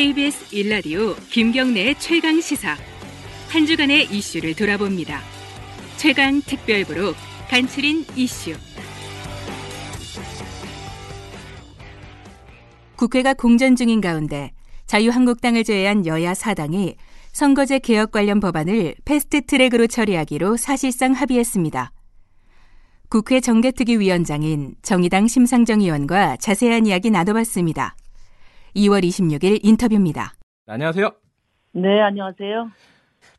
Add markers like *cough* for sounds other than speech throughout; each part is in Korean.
KBS 1라디오 김경래의 최강 시사. 한 주간의 이슈를 돌아봅니다. 최강 특별부록 간추린 이슈. 국회가 공전 중인 가운데 자유한국당을 제외한 여야 사당이 선거제 개혁 관련 법안을 패스트 트랙으로 처리하기로 사실상 합의했습니다. 국회 정개특위 위원장인 정의당 심상정 의원과 자세한 이야기 나눠봤습니다. 2월 26일 인터뷰입니다. 안녕하세요. 네, 안녕하세요.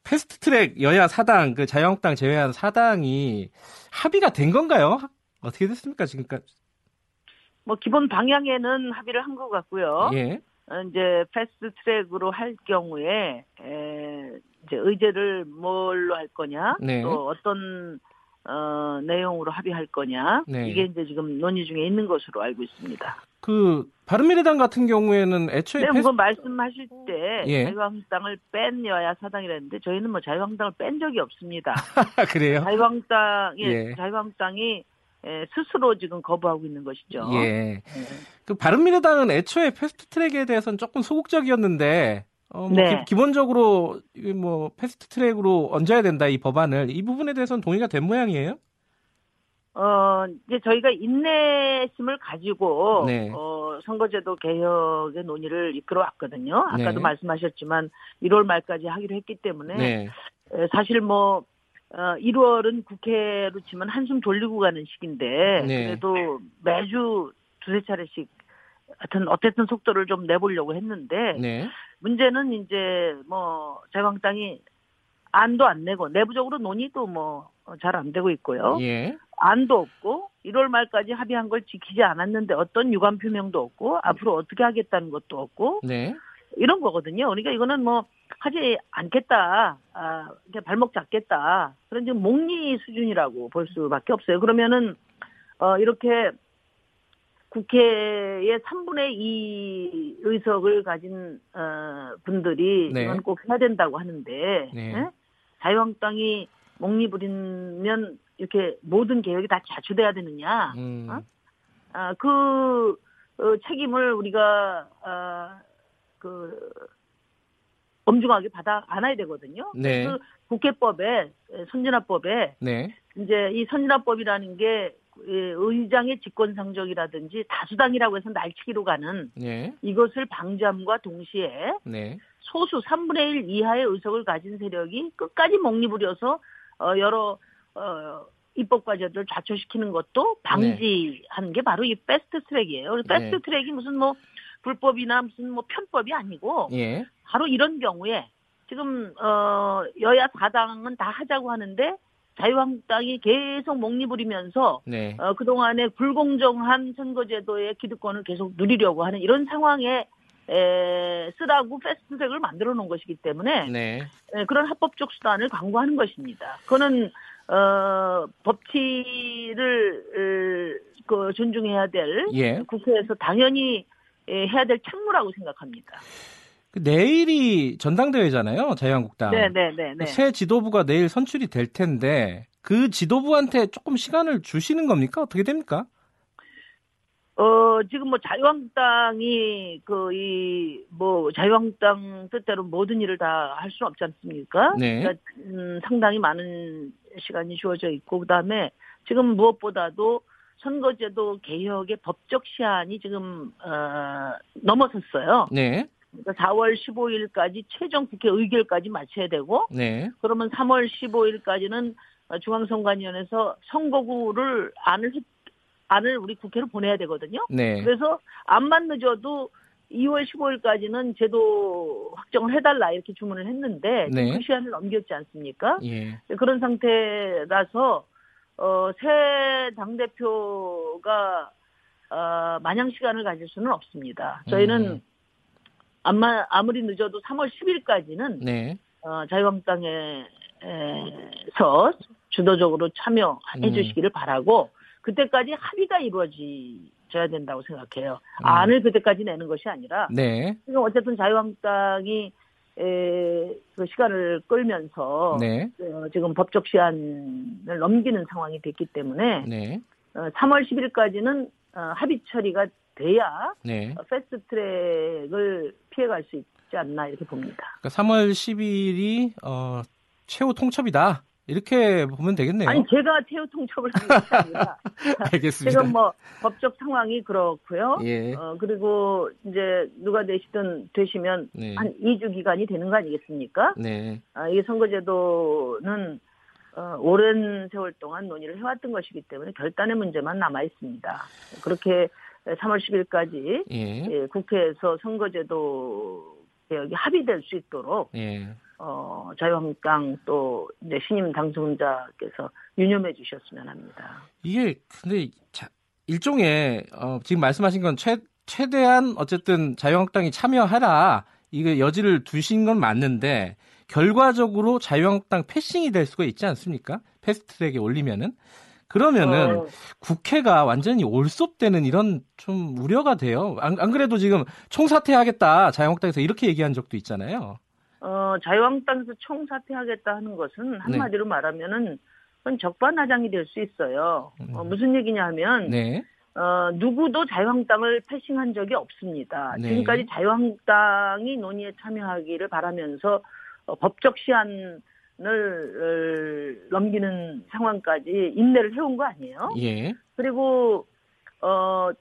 패스트트랙 여야 사당, 그 자유한국당 제외한 사당이 합의가 된 건가요? 어떻게 됐습니까 지금까지? 뭐 기본 방향에는 합의를 한 것 같고요. 예. 어, 이제 패스트트랙으로 할 경우에 에, 이제 의제를 뭘로 할 거냐, 네. 또 어떤 어, 내용으로 합의할 거냐, 네. 이게 이제 지금 논의 중에 있는 것으로 알고 있습니다. 그 바른미래당 같은 경우에는 애초에 네, 패스... 그거 말씀하실 때 예. 자유한국당을 뺀 여야 사당이라는데 저희는 뭐 자유한국당을 뺀 적이 없습니다. *laughs* 그래요? 자유한국당, 예, 예. 자유한국당이 에, 스스로 지금 거부하고 있는 것이죠. 예. 네. 그 바른미래당은 애초에 패스트트랙에 대해서는 조금 소극적이었는데 어, 뭐 네. 기, 본적으로뭐 패스트트랙으로 얹어야 된다 이 법안을 이 부분에 대해서는 동의가 된 모양이에요? 어, 이제 저희가 인내심을 가지고, 네. 어, 선거제도 개혁의 논의를 이끌어 왔거든요. 아까도 네. 말씀하셨지만, 1월 말까지 하기로 했기 때문에, 네. 에, 사실 뭐, 어, 1월은 국회로 치면 한숨 돌리고 가는 시기인데, 네. 그래도 매주 두세 차례씩, 하여튼, 어쨌든 속도를 좀 내보려고 했는데, 네. 문제는 이제 뭐, 자유한국당이 안도 안 내고, 내부적으로 논의도 뭐, 잘 안 되고 있고요. 예. 안도 없고 1월 말까지 합의한 걸 지키지 않았는데 어떤 유감 표명도 없고 앞으로 어떻게 하겠다는 것도 없고 네. 이런 거거든요. 그러니까 이거는 뭐 하지 않겠다, 아, 이렇게 발목 잡겠다. 그런 지금 목리 수준이라고 볼 수밖에 없어요. 그러면은 어 이렇게 국회의 3분의 2 의석을 가진 어 분들이 네. 이건 꼭 해야 된다고 하는데 네. 예? 자유한국당이 목리 부리면 이렇게 모든 개혁이 다 자초돼야 되느냐? 음. 어? 아, 그 어, 책임을 우리가 아, 그 엄중하게 받아 안아야 되거든요. 네. 그 국회법에 선진화법에 네. 이제 이 선진화법이라는 게 예, 의장의 직권상정이라든지 다수당이라고 해서 날치기로 가는 네. 이것을 방지함과 동시에 네. 소수 3분의 1 이하의 의석을 가진 세력이 끝까지 목리부려서 어, 여러 어, 입법 과제들을 좌초시키는 것도 방지하는 게 바로 이 패스트 트랙이에요. 네. 패스트 트랙이 무슨 뭐 불법이나 무슨 뭐 편법이 아니고 예. 바로 이런 경우에 지금 어 여야 사당은 다 하자고 하는데 자유한국당이 계속 몽니 부리면서 네. 어 그동안에 불공정한 선거제도의 기득권을 계속 누리려고 하는 이런 상황에 에, 쓰라고 패스트트랙을 만들어 놓은 것이기 때문에 네. 에, 그런 합법적 수단을 강구하는 것입니다. 그거는 어, 법치를 으, 그 존중해야 될 예. 국회에서 당연히 에, 해야 될 책무라고 생각합니다. 그 내일이 전당대회잖아요. 자유한국당. 네, 네, 네, 네. 새 지도부가 내일 선출이 될 텐데 그 지도부한테 조금 시간을 주시는 겁니까? 어떻게 됩니까? 어, 지금 뭐 자유한국당이 그 이 뭐 자유한국당 뜻대로 모든 일을 다 할 수는 없지 않습니까? 네. 그러니까 음, 상당히 많은 시간이 주어져 있고 그다음에 지금 무엇보다도 선거제도 개혁의 법적 시한이 지금 어, 넘어섰어요. 네. 그러니까 4월 15일까지 최종 국회 의결까지 마쳐야 되고 네. 그러면 3월 15일까지는 중앙선관위원회에서 선거구를 안을 안을 우리 국회로 보내야 되거든요. 네. 그래서 암만 늦어도 2월 15일까지는 제도 확정을 해달라 이렇게 주문을 했는데 네. 그 시한을 넘겼지 않습니까? 예. 그런 상태라서 어, 새 당 대표가 어, 마냥 시간을 가질 수는 없습니다. 저희는 음. 아마 아무리 늦어도 3월 10일까지는 네. 어, 자유한국당에서 주도적으로 참여해 음. 주시기를 바라고 그때까지 합의가 이루어져야 된다고 생각해요. 음. 안을 그때까지 내는 것이 아니라 네. 지금 어쨌든 자유한국당이 에, 그 시간을 끌면서 네. 어, 지금 법적 시한을 넘기는 상황이 됐기 때문에 네. 어, 3월 10일까지는 어, 합의 처리가 돼야 네. 어, 패스트 트랙을 피해갈 수 있지 않나 이렇게 봅니다. 그러니까 3월 10일이 어, 최후 통첩이다. 이렇게 보면 되겠네요. 아니 제가 태우 통첩을 하는 것이 아니라 *laughs* 알겠습니다. 지금 뭐 법적 상황이 그렇고요. 예. 어, 그리고 이제 누가 되시든 되시면 네. 한 2주 기간이 되는 거 아니겠습니까? 네. 아, 이 선거제도는 어, 오랜 세월 동안 논의를 해왔던 것이기 때문에 결단의 문제만 남아 있습니다. 그렇게 3월 10일까지 예. 예, 국회에서 선거제도 개혁이 합의될 수 있도록 예. 어, 자유한국당 또 이제 신임 당선자께서 유념해 주셨으면 합니다. 이게 근데 자, 일종의 어, 지금 말씀하신 건 최, 최대한 어쨌든 자유한국당이 참여하라 이게 여지를 두신 건 맞는데 결과적으로 자유한국당 패싱이 될 수가 있지 않습니까? 패스트트랙에 올리면은 그러면은 어, 국회가 완전히 올쏙되는 이런 좀 우려가 돼요. 안, 안 그래도 지금 총사퇴하겠다 자유한국당에서 이렇게 얘기한 적도 있잖아요. 어, 자유한국당에서 총사퇴하겠다 하는 것은 한마디로 말하면은 그건 적반하장이 될 수 있어요. 어, 음. 무슨 얘기냐 하면 네, 어, 누구도 자유한국당을 패싱한 적이 없습니다. 네. 지금까지 자유한국당이 논의에 참여하기를 바라면서 어, 법적 시한을 을, 넘기는 상황까지 인내를 해온 거 아니에요? 예, 그리고 어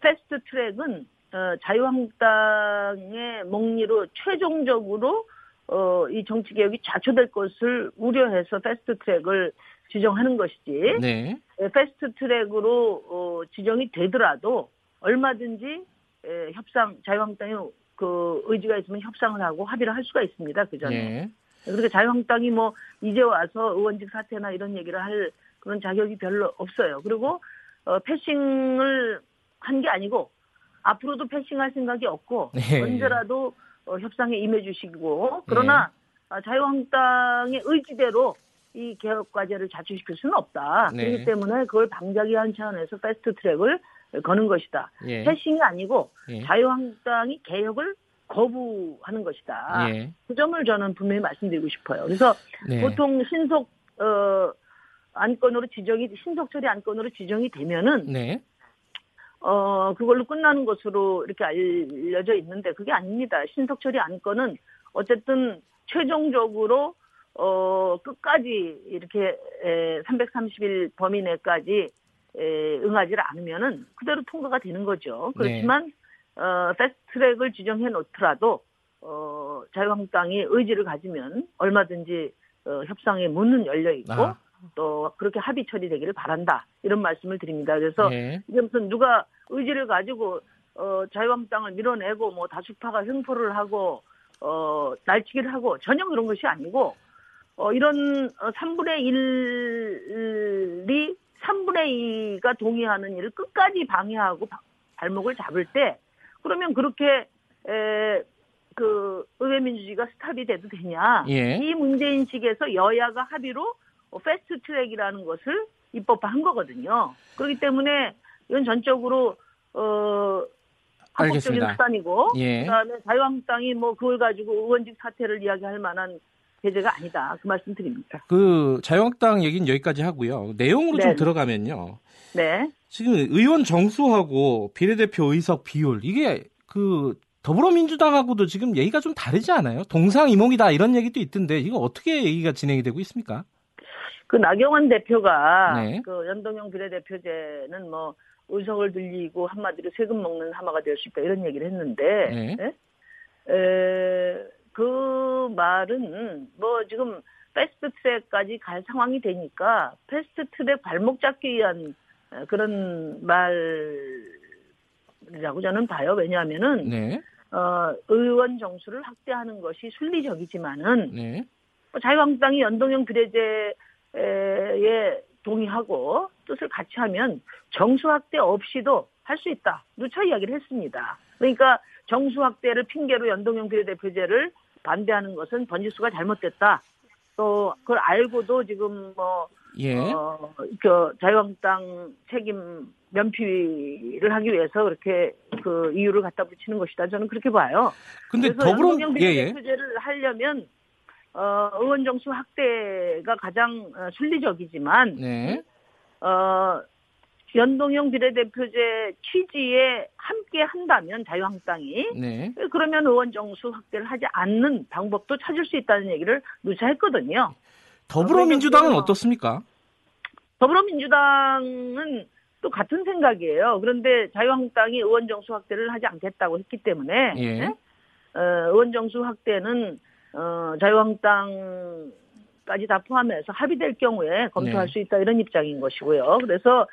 패스트 트랙은 어, 자유한국당의 몽니로 최종적으로 어, 이 정치 개혁이 좌초될 것을 우려해서 패스트 트랙을 지정하는 것이지. 네, 에, 패스트 트랙으로 어, 지정이 되더라도 얼마든지 에, 협상 자유한국당이 그 의지가 있으면 협상을 하고 합의를 할 수가 있습니다 그 전에. 예, 그러니까 자유한국당이 뭐 이제 와서 의원직 사퇴나 이런 얘기를 할 그런 자격이 별로 없어요. 그리고 어, 패싱을 한 게 아니고 앞으로도 패싱할 생각이 없고 네. 언제라도 어, 협상에 임해주시고 그러나 아, 자유한국당의 의지대로 이 개혁 과제를 자초시킬 수는 없다. 네. 그렇기 때문에 그걸 방자기 한 차원에서 패스트 트랙을 거는 것이다. 예, 패싱이 아니고 예, 자유한국당이 개혁을 거부하는 것이다. 예, 그 점을 저는 분명히 말씀드리고 싶어요. 그래서 네, 보통 신속 어 안건으로 지정이 신속 처리 안건으로 지정이 되면은 네, 어 그걸로 끝나는 것으로 이렇게 알려져 있는데 그게 아닙니다. 신속 처리 안건은 어쨌든 최종적으로 어 끝까지 이렇게 에, 330일 범위 내까지 에, 응하지 않으면은 그대로 통과가 되는 거죠. 그렇지만 어 패스트트랙을 지정해 놓더라도 어 자유한국당이 의지를 가지면 얼마든지 어, 협상의 문은 열려 있고 아, 또 그렇게 합의 처리되기를 바란다 이런 말씀을 드립니다. 그래서 예, 이게 무슨 누가 의지를 가지고 어, 자유한국당을 밀어내고 뭐 다수파가 횡포를 하고 어, 날치기를 하고 전혀 그런 것이 아니고 어, 이런 어, 3분의 1이 3분의 2가 동의하는 일을 끝까지 방해하고 바- 발목을 잡을 때 그러면 그렇게 에, 그 의회 민주주의가 스탑이 돼도 되냐? 예. 이 문제 인식에서 여야가 합의로 어, 패스트 트랙이라는 것을 입법화한 거거든요. 그렇기 때문에 이건 전적으로 어 합법적인. 수단이고 예. 그다음에 자유한국당이 뭐 그걸 가지고 의원직 사퇴를 이야기할 만한 제재가 아니다. 그 말씀 드립니다. 그 자유한국당 얘기는 여기까지 하고요. 내용으로 좀 네. 들어가면요. 네. 지금 의원 정수하고 비례대표 의석 비율 이게 그 더불어민주당하고도 지금 얘기가 좀 다르지 않아요? 동상이몽이다 이런 얘기도 있던데 이거 어떻게 얘기가 진행이 되고 있습니까? 그 나경원 대표가 네. 그 연동형 비례대표제는 뭐 의석을 들리고 한마디로 세금 먹는 하마가 될 수 있다 이런 얘기를 했는데 네. 예? 에, 그 말은 뭐 지금 패스트 트랙까지 갈 상황이 되니까 패스트 트랙 발목 잡기 위한 에, 그런 말이라고 저는 봐요. 왜냐하면은 네, 어, 의원 정수를 확대하는 것이 순리적이지만은 네, 뭐 자유한국당이 연동형 비례제 에 동의하고 뜻을 같이 하면 정수 확대 없이도 할 수 있다. 누차 이야기를 했습니다. 그러니까 정수 확대를 핑계로 연동형 비례대표제를 반대하는 것은 번지수가 잘못됐다. 또 그걸 알고도 지금 뭐 예, 어, 그 자유한국당 책임 면피를 하기 위해서 그렇게 그 이유를 갖다 붙이는 것이다. 저는 그렇게 봐요. 근데 더불어 연동형 예, 예. 비례대표제를 하려면 어, 의원 정수 확대가 가장 어, 순리적이지만 네, 어, 연동형 비례대표제 취지에 함께 한다면 자유한국당이 네. 그러면 의원 정수 확대를 하지 않는 방법도 찾을 수 있다는 얘기를 누차 했거든요. 더불어민주당은 어떻습니까? 더불어민주당은 또 같은 생각이에요. 그런데 자유한국당이 의원 정수 확대를 하지 않겠다고 했기 때문에 예. 어, 의원 정수 확대는 어, 자유한국당까지 다 포함해서 합의될 경우에 검토할 네. 수 있다 이런 입장인 것이고요. 그래서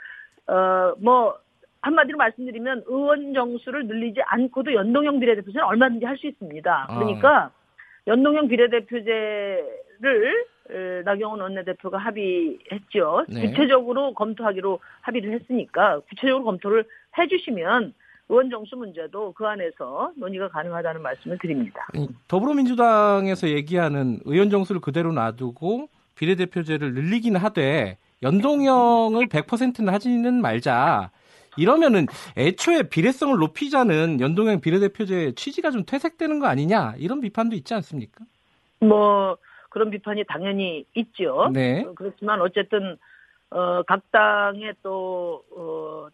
어, 뭐 한마디로 말씀드리면 의원 정수를 늘리지 않고도 연동형 비례대표제는 얼마든지 할 수 있습니다. 아. 그러니까 연동형 비례대표제를 에, 나경원 원내대표가 합의했죠. 네. 구체적으로 검토하기로 합의를 했으니까 구체적으로 검토를 해주시면 의원 정수 문제도 그 안에서 논의가 가능하다는 말씀을 드립니다. 더불어민주당에서 얘기하는 의원 정수를 그대로 놔두고 비례대표제를 늘리긴 하되 연동형을 100%는 하지는 말자. 이러면은 애초에 비례성을 높이자는 연동형 비례대표제 취지가 좀 퇴색되는 거 아니냐 이런 비판도 있지 않습니까? 뭐 그런 비판이 당연히 있죠. 네. 어, 그렇지만 어쨌든 어, 각 당의 또 어,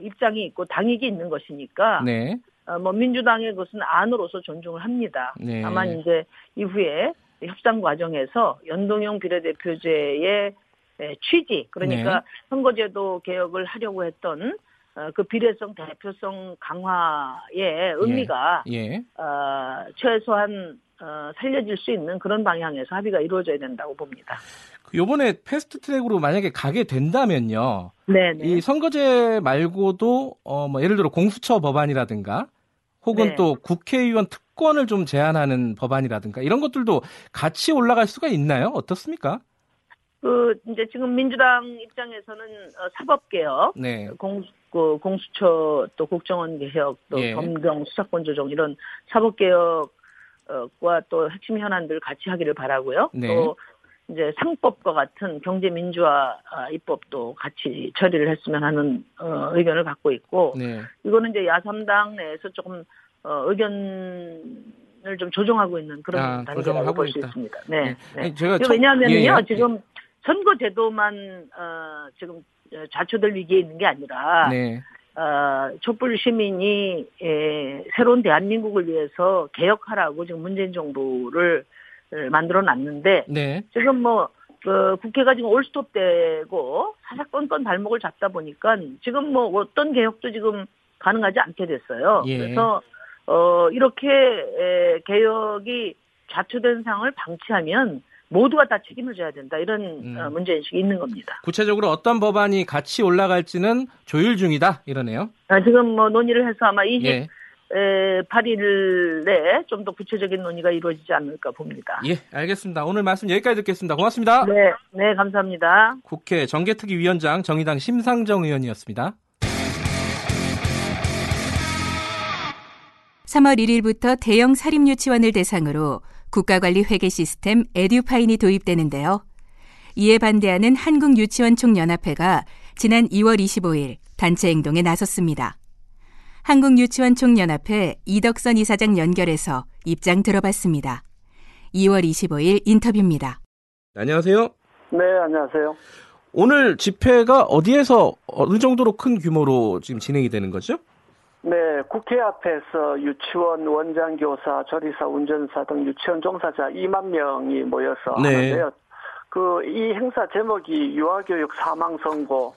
입장이 있고 당익이 있는 것이니까 네. 어, 뭐 민주당의 그것은 안으로서 존중을 합니다. 네. 다만 이제 이후에 협상 과정에서 연동형 비례대표제의 에, 취지 그러니까 네. 선거제도 개혁을 하려고 했던 어, 그 비례성 대표성 강화의 의미가 예. 어, 최소한 어, 살려질 수 있는 그런 방향에서 합의가 이루어져야 된다고 봅니다. 그 요번에 패스트 트랙으로 만약에 가게 된다면요. 네, 이 네. 선거제 말고도 어 뭐 예를 들어 공수처 법안이라든가 혹은 네. 또 국회의원 특권을 좀 제한하는 법안이라든가 이런 것들도 같이 올라갈 수가 있나요? 어떻습니까? 그 이제 지금 민주당 입장에서는 어, 사법 개혁, 네. 공, 그 공수처 또 국정원 개혁, 또 예. 검경 수사권 조정 이런 사법 개혁과 또 핵심 현안들 같이 하기를 바라고요. 네. 또 이제 상법과 같은 경제 민주화 아, 입법도 같이 처리를 했으면 하는 어, 의견을 갖고 있고 네. 이거는 이제 야삼당 내에서 조금 어, 의견을 좀 조정하고 있는 그런 아, 단계라고 볼 수. 있습니다. 네. 네. 네. 제가 그 첫- 왜냐하면요, 예, 예. 지금 선거제도만 어, 지금 자초될 위기에 있는 게 아니라 네. 어, 촛불 시민이 에, 새로운 대한민국을 위해서 개혁하라고 지금 문재인 정부를 에, 만들어 놨는데 네. 지금 뭐 그 국회가 지금 올스톱되고 사사건건 발목을 잡다 보니까 지금 뭐 어떤 개혁도 지금 가능하지 않게 됐어요. 예. 그래서 어 이렇게 에, 개혁이 좌초된 상황을 방치하면 모두가 다 책임을 져야 된다 이런 음. 어, 문제인식이 있는 겁니다. 구체적으로 어떤 법안이 같이 올라갈지는 조율 중이다 이러네요. 아, 지금 뭐 논의를 해서 아마 28일 예. 내에 좀 더 구체적인 논의가 이루어지지 않을까 봅니다. 예, 알겠습니다. 오늘 말씀 여기까지 듣겠습니다. 고맙습니다. 네, 네, 감사합니다. 국회 정개특위 위원장 정의당 심상정 의원이었습니다. 3월 1일부터 대형 사립 유치원을 대상으로 국가관리 회계 시스템 에듀파인이 도입되는데요. 이에 반대하는 한국유치원총연합회가 지난 2월 25일 단체 행동에 나섰습니다. 한국유치원총연합회 이덕선 이사장 연결해서 입장 들어봤습니다. 2월 25일 인터뷰입니다. 안녕하세요. 네, 안녕하세요. 오늘 집회가 어디에서 어느 정도로 큰 규모로 지금 진행이 되는 거죠? 네, 국회 앞에서 유치원 원장 교사, 조리사, 운전사 등 유치원 종사자 2만 명이 모여서 네. 하는데요. 그 이 행사 제목이 유아교육 사망 선고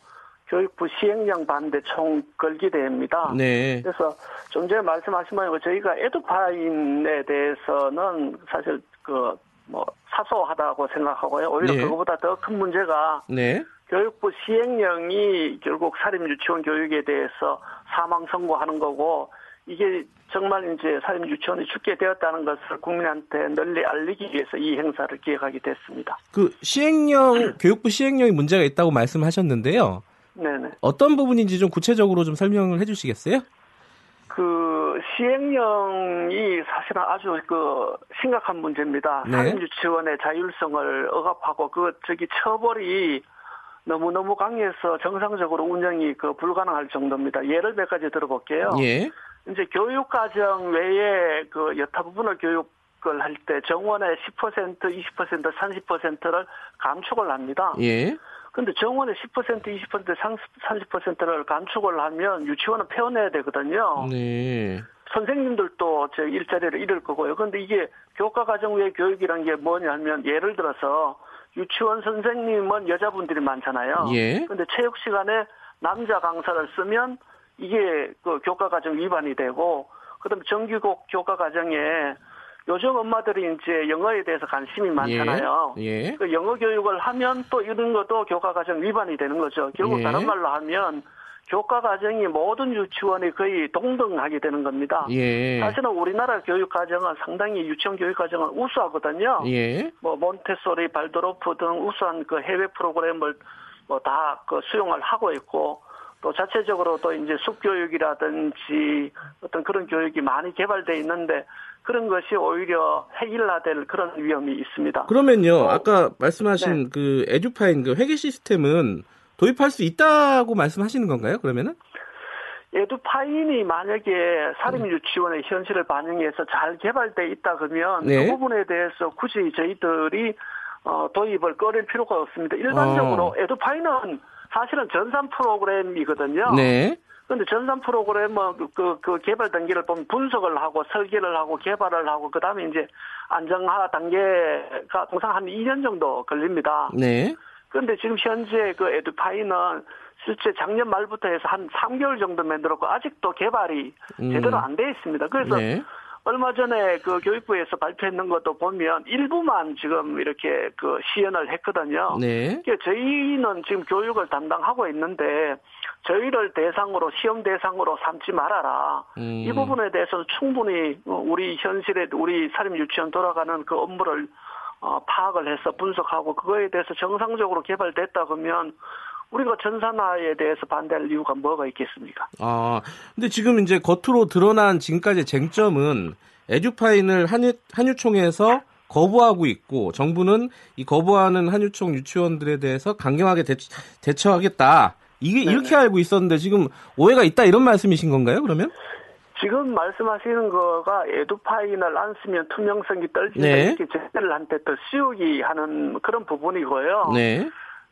교육부 시행령 반대 총 걸기 대회입니다. 네. 그래서 좀 전에 말씀하신 바대로 저희가 에듀파인에 대해서는 사실 그 뭐 사소하다고 생각하고요. 오히려 네. 그거보다 더 큰 문제가 네. 교육부 시행령이 결국 사립 유치원 교육에 대해서 사망 선고하는 거고 이게 정말 이제 사립 유치원이 죽게 되었다는 것을 국민한테 널리 알리기 위해서 이 행사를 기획하게 됐습니다. 그 시행령 교육부 시행령이 문제가 있다고 말씀하셨는데요. 네네. 어떤 부분인지 좀 구체적으로 좀 설명을 해주시겠어요? 그 시행령이 사실은 아주 그 심각한 문제입니다. 네. 사립 유치원의 자율성을 억압하고 그 저기 처벌이 너무 너무 강해서 정상적으로 운영이 그 불가능할 정도입니다. 예를 몇 가지 들어볼게요. 예. 이제 교육과정 외에 그 여타 부분을 교육을 할 때 정원의 10%, 20%, 30%를 감축을 합니다. 예. 근데 정원의 10% 20% 30%를 감축을 하면 유치원은 폐원해야 되거든요. 네. 선생님들도 저 일자리를 잃을 거고요. 근데 이게 교과 과정 외 교육이란 게 뭐냐면 예를 들어서 유치원 선생님은 여자분들이 많잖아요. 예. 근데 체육 시간에 남자 강사를 쓰면 이게 그 교과 과정 위반이 되고 그다음에 정규국 교과 과정에 요즘 엄마들이 이제 영어에 대해서 관심이 많잖아요. 예. 그 영어 교육을 하면 또 이런 것도 교과 과정 위반이 되는 거죠. 결국 예. 다른 말로 하면 교과 과정이 모든 유치원이 거의 동등하게 되는 겁니다. 예. 사실은 우리나라 교육 과정은 상당히 유치원 교육 과정은 우수하거든요. 예. 뭐 몬테소리, 발도로프 등 우수한 그 해외 프로그램을 뭐 다 그 수용을 하고 있고 또 자체적으로 또 이제 숙교육이라든지 어떤 그런 교육이 많이 개발돼 있는데 그런 것이 오히려 해일화될 그런 위험이 있습니다. 그러면요. 어, 아까 말씀하신 네. 그 에듀파인 그 회계 시스템은 도입할 수 있다고 말씀하시는 건가요? 그러면은? 에듀파인이 만약에 사립 네. 유치원의 현실을 반영해서 잘 개발돼 있다 그러면 네. 그 부분에 대해서 굳이 저희들이 어, 도입을 꺼낼 필요가 없습니다. 일반적으로 어. 에듀파인은 사실은 전산 프로그램이거든요. 네. 근데 전산 프로그램은 그, 그, 그 개발 단계를 보면 분석을 하고 설계를 하고 개발을 하고 그 다음에 이제 안정화 단계가 통상 한 2년 정도 걸립니다. 네. 그런데 지금 현재 그 에듀파이는 실제 작년 말부터 해서 한 3개월 정도 만들었고 아직도 개발이 음. 제대로 안 돼 있습니다. 그래서 네. 얼마 전에 그 교육부에서 발표했는 것도 보면 일부만 지금 이렇게 그 시연을 했거든요. 네. 그러니까 저희는 지금 교육을 담당하고 있는데 저희를 대상으로 시험 대상으로 삼지 말아라. 음. 이 부분에 대해서는 충분히 어, 우리 현실에 우리 사립 유치원 돌아가는 그 업무를 어, 파악을 해서 분석하고 그거에 대해서 정상적으로 개발됐다 그러면 우리가 전산화에 대해서 반대할 이유가 뭐가 있겠습니까? 아, 근데 지금 이제 겉으로 드러난 지금까지의 쟁점은 에듀파인을 한유, 한유총에서 거부하고 있고 정부는 이 거부하는 한유총 유치원들에 대해서 강경하게 대, 처 하겠다 이게 네네. 이렇게 알고 있었는데 지금 오해가 있다 이런 말씀이신 건가요? 그러면? 지금 말씀하시는 거가 에듀파인을 안 쓰면 투명성이 떨어진다 네. 이렇게 저희들한테 더 씌우기 하는 그런 부분이고요. 네.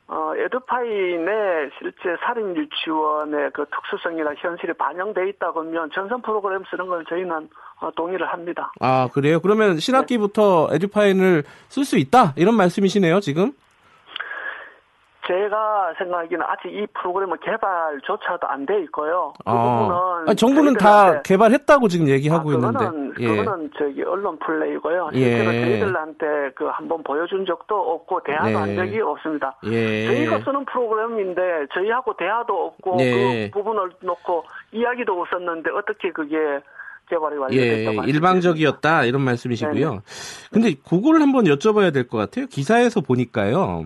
어, 에듀파인의 실제 사립 유치원의 그 특수성이나 현실이 반영돼 있다 그러면 전산 프로그램 쓰는 걸 저희는 어, 동의를 합니다. 아 그래요? 그러면 신학기부터 에듀파인을 쓸 수 있다 이런 말씀이시네요 지금? 제가 생각하기에는 아직 이 프로그램은 개발조차도 안 돼 있고요. 그 아, 부분은 아니, 정부는 다 개발했다고 지금 얘기하고 아, 그거는, 있는데. 예. 그거는 저기 언론 플레이고요. 예. 실제로 저희들한테 그 한번 보여준 적도 없고 대화도 네. 한 적이 없습니다. 예. 저희가 쓰는 프로그램인데 저희하고 대화도 없고 네. 그 부분을 놓고 이야기도 없었는데 어떻게 그게 개발이 예, 완료됐다고 할 일방적이었다 이런 말씀이시고요. 근데 그거를 한번 여쭤봐야 될 것 같아요. 기사에서 보니까요.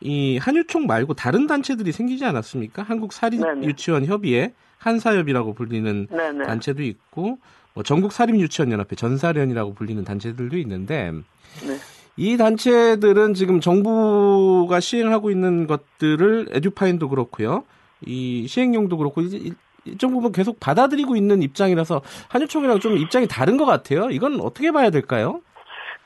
이 한유총 말고 다른 단체들이 생기지 않았습니까? 한국 사립. 유치원 협의회 한사협이라고 불리는 네네. 단체도 있고 뭐 전국 사립 유치원 연합회 전사련이라고 불리는 단체들도 있는데 네. 이 단체들은 지금 정부가 시행하고 있는 것들을 에듀파인도 그렇고요. 이 시행령도 그렇고 이제 일- 일정 부분 계속 받아들이고 있는 입장이라서 한유총이랑 좀 입장이 다른 것 같아요. 이건 어떻게 봐야 될까요?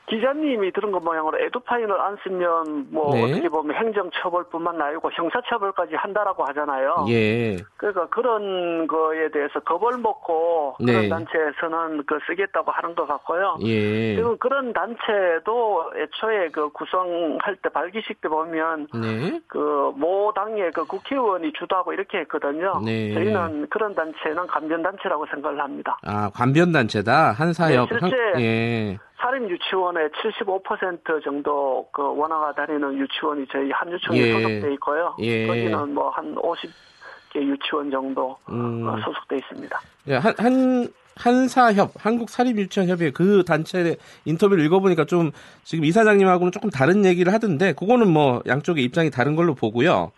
기자님이 들은 것 모양으로 에듀파인을 안 쓰면 뭐 네. 어떻게 보면 행정처벌뿐만 아니고 형사처벌까지 한다라고 하잖아요. 예. 그러니까 그런 거에 대해서 겁을 먹고 그런 네. 단체에서는 그 쓰겠다고 하는 것 같고요. 예. 지금 그런 단체도 애초에 그 구성할 때 발기식 때 보면 네. 그모 당의 그 국회의원이 주도하고 이렇게 했거든요. 네. 저희는 그런 단체는 감변 단체라고 생각을 합니다. 아, 관변단체다. 한사협. 네, 실제 한- 예. 사립 유치원의 75% 정도 그 원화가 다니는 유치원이 저희 한유총에 예. 소속돼 있고요. 예. 거기는 뭐 한 50개 유치원 정도 음. 어, 소속돼 있습니다. 예, 한, 한, 한사협, 한국사립유치원협의 그 단체 인터뷰를 읽어보니까 좀 지금 이사장님하고는 조금 다른 얘기를 하던데, 그거는 뭐 양쪽의 입장이 다른 걸로 보고요.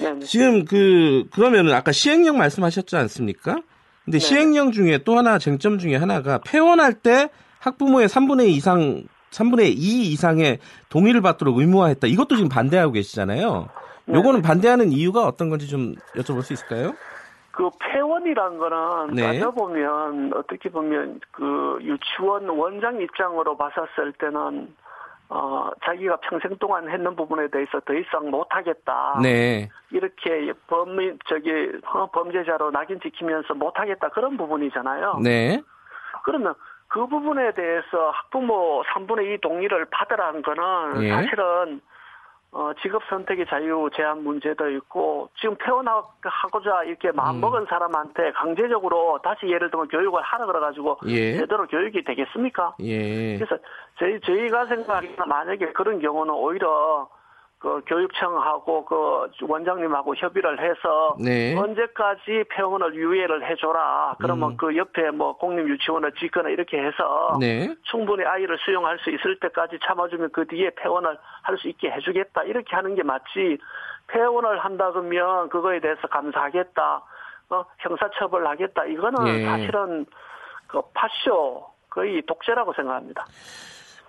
네, 네. 지금 그, 그러면은 아까 시행령 말씀하셨지 않습니까? 근데 네. 시행령 중에 또 하나 쟁점 중에 하나가 폐원할 때 학부모의 3분의 2 이상, 3분의 2 이상의 동의를 받도록 의무화했다. 이것도 지금 반대하고 계시잖아요. 네. 요거는 반대하는 이유가 어떤 건지 좀 여쭤볼 수 있을까요? 그 폐원이란 거는 네. 따져보면 어떻게 보면 그 유치원 원장 입장으로 봤었을 때는 어, 자기가 평생 동안 했는 부분에 대해서 더 이상 못하겠다. 네. 이렇게 범, 저기, 어, 범죄자로 낙인 찍히면서 못하겠다. 그런 부분이잖아요. 네. 그러면 그 부분에 대해서 학부모 3분의 2 동의를 받으라는 거는 예. 사실은 어, 직업 선택의 자유 제한 문제도 있고 지금 퇴원하고자 이렇게 마음 음. 먹은 사람한테 강제적으로 다시 예를 들면 교육을 하라 그래가지고 예. 제대로 교육이 되겠습니까? 예. 그래서 저희 저희가 생각하기에는 만약에 그런 경우는 오히려 그 교육청하고 그 원장님하고 협의를 해서 네. 언제까지 폐원을 유예를 해줘라. 그러면 음. 그 옆에 뭐 공립 유치원을 짓거나 이렇게 해서 네. 충분히 아이를 수용할 수 있을 때까지 참아주면 그 뒤에 폐원을 할 수 있게 해주겠다. 이렇게 하는 게 맞지. 폐원을 한다 그러면 그거에 대해서 감사하겠다. 어, 형사처벌 하겠다. 이거는 예. 사실은 그 파쇼 거의 독재라고 생각합니다.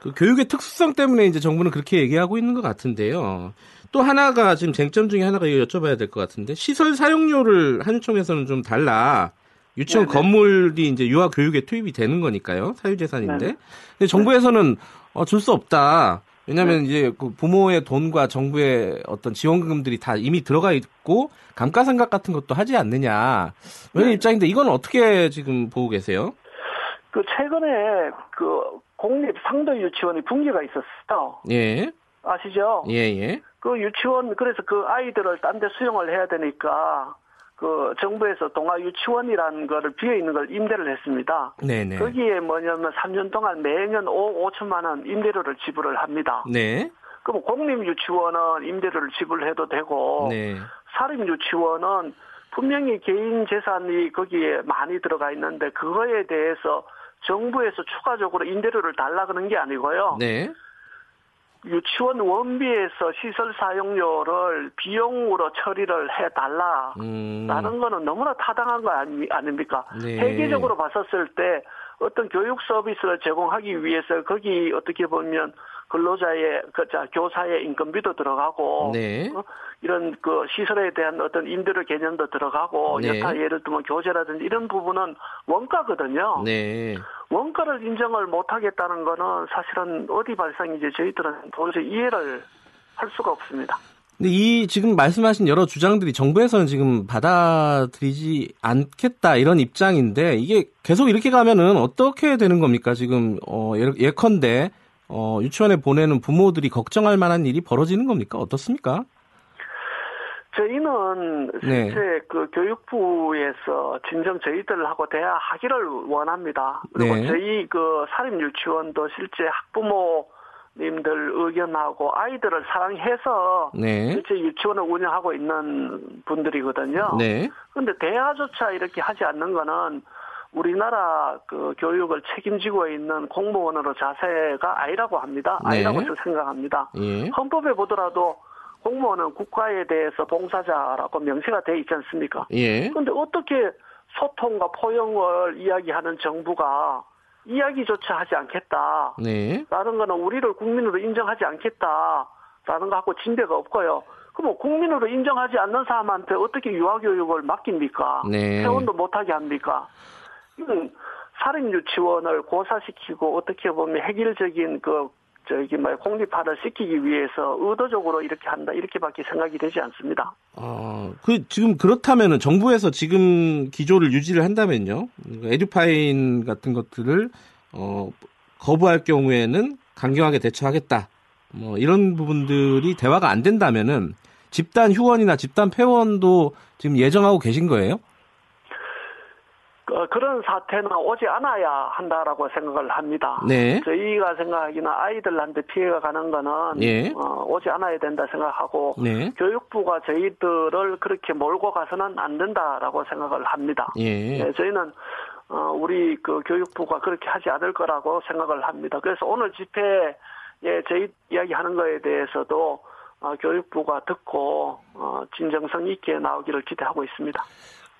그 교육의 특수성 때문에 이제 정부는 그렇게 얘기하고 있는 것 같은데요. 또 하나가 지금 쟁점 중에 하나가 이거 여쭤봐야 될 것 같은데 시설 사용료를 한유총에서는 좀 달라. 유치원 네네. 건물이 이제 유아 교육에 투입이 되는 거니까요. 사유재산인데. 네네. 근데 정부에서는 어, 줄 수 없다. 왜냐하면 이제 그 부모의 돈과 정부의 어떤 지원금들이 다 이미 들어가 있고 감가상각 같은 것도 하지 않느냐. 이런 네. 입장인데 이건 어떻게 지금 보고 계세요? 그 최근에 그 공립 상도 유치원이 붕괴가 있었어요. 예, 아시죠? 예, 예. 그 유치원 그래서 그 아이들을 딴 데 수용을 해야 되니까 그 정부에서 동아 유치원이라는 거를 비어 있는 걸 임대를 했습니다. 네네. 거기에 뭐냐면 3년 동안 매년 5, 5천만 원 임대료를 지불을 합니다. 네. 그럼 공립 유치원은 임대료를 지불해도 되고 네. 사립 유치원은 분명히 개인 재산이 거기에 많이 들어가 있는데 그거에 대해서 정부에서 추가적으로 임대료를 달라 그런 게 아니고요. 네. 유치원 원비에서 시설 사용료를 비용으로 처리를 해 달라. 음. 라는 거는 너무나 타당한 거 아니, 아닙니까? 네. 회계적으로 봤었을 때 어떤 교육 서비스를 제공하기 위해서 거기 어떻게 보면 근로자의 그 자, 교사의 인건비도 들어가고 네. 어? 이런 그 시설에 대한 어떤 임대료 개념도 들어가고 네. 여타 예를 들면 교재라든지 이런 부분은 원가거든요. 네. 원가를 인정을 못 하겠다는 거는 사실은 어디 발상인지 저희들은 도저히 이해를 할 수가 없습니다. 근데 이 지금 말씀하신 여러 주장들이 정부에서는 지금 받아들이지 않겠다 이런 입장인데 이게 계속 이렇게 가면은 어떻게 되는 겁니까? 지금 어 예- 예컨대 어 유치원에 보내는 부모들이 걱정할 만한 일이 벌어지는 겁니까? 어떻습니까? 저희는 네. 실제 그 교육부에서 진정 저희들하고 대화하기를 원합니다. 그리고 네. 저희 그 사립 유치원도 실제 학부모 님들 의견하고 아이들을 사랑해서 네. 실제 유치원을 운영하고 있는 분들이거든요. 네. 근데 대화조차 이렇게 하지 않는 거는 우리나라 그 교육을 책임지고 있는 공무원으로 자세가 아니라고 합니다. 네. 아니라고 저는 생각합니다. 예. 헌법에 보더라도 공무원은 국가에 대해서 봉사자라고 명시가 돼 있지 않습니까? 예. 그런데 어떻게 소통과 포용을 이야기하는 정부가 이야기조차 하지 않겠다. 네. 라는 거는 우리를 국민으로 인정하지 않겠다. 라는 거 하고 진배가 없고요. 그럼 국민으로 인정하지 않는 사람한테 어떻게 유아교육을 맡깁니까? 네. 회원도 못하게 합니까? 이건 사립 유치원을 고사시키고 어떻게 보면 획일적인 그 저기 뭐 공립화를 시키기 위해서 의도적으로 이렇게 한다 이렇게밖에 생각이 되지 않습니다. 어, 그, 지금 그렇다면은 정부에서 지금 기조를 유지를 한다면요. 에듀파인 같은 것들을, 어, 거부할 경우에는 강경하게 대처하겠다. 뭐, 이런 부분들이 대화가 안 된다면은 집단 휴원이나 집단 폐원도 지금 예정하고 계신 거예요? 어, 그런 사태는 오지 않아야 한다라고 생각을 합니다. 네. 저희가 생각하기는 아이들한테 피해가 가는 거는 예. 어, 오지 않아야 된다 생각하고 네. 교육부가 저희들을 그렇게 몰고 가서는 안 된다라고 생각을 합니다. 예. 네, 저희는 어, 우리 그 교육부가 그렇게 하지 않을 거라고 생각을 합니다. 그래서 오늘 집회에 저희 이야기하는 거에 대해서도 어, 교육부가 듣고 어, 진정성 있게 나오기를 기대하고 있습니다.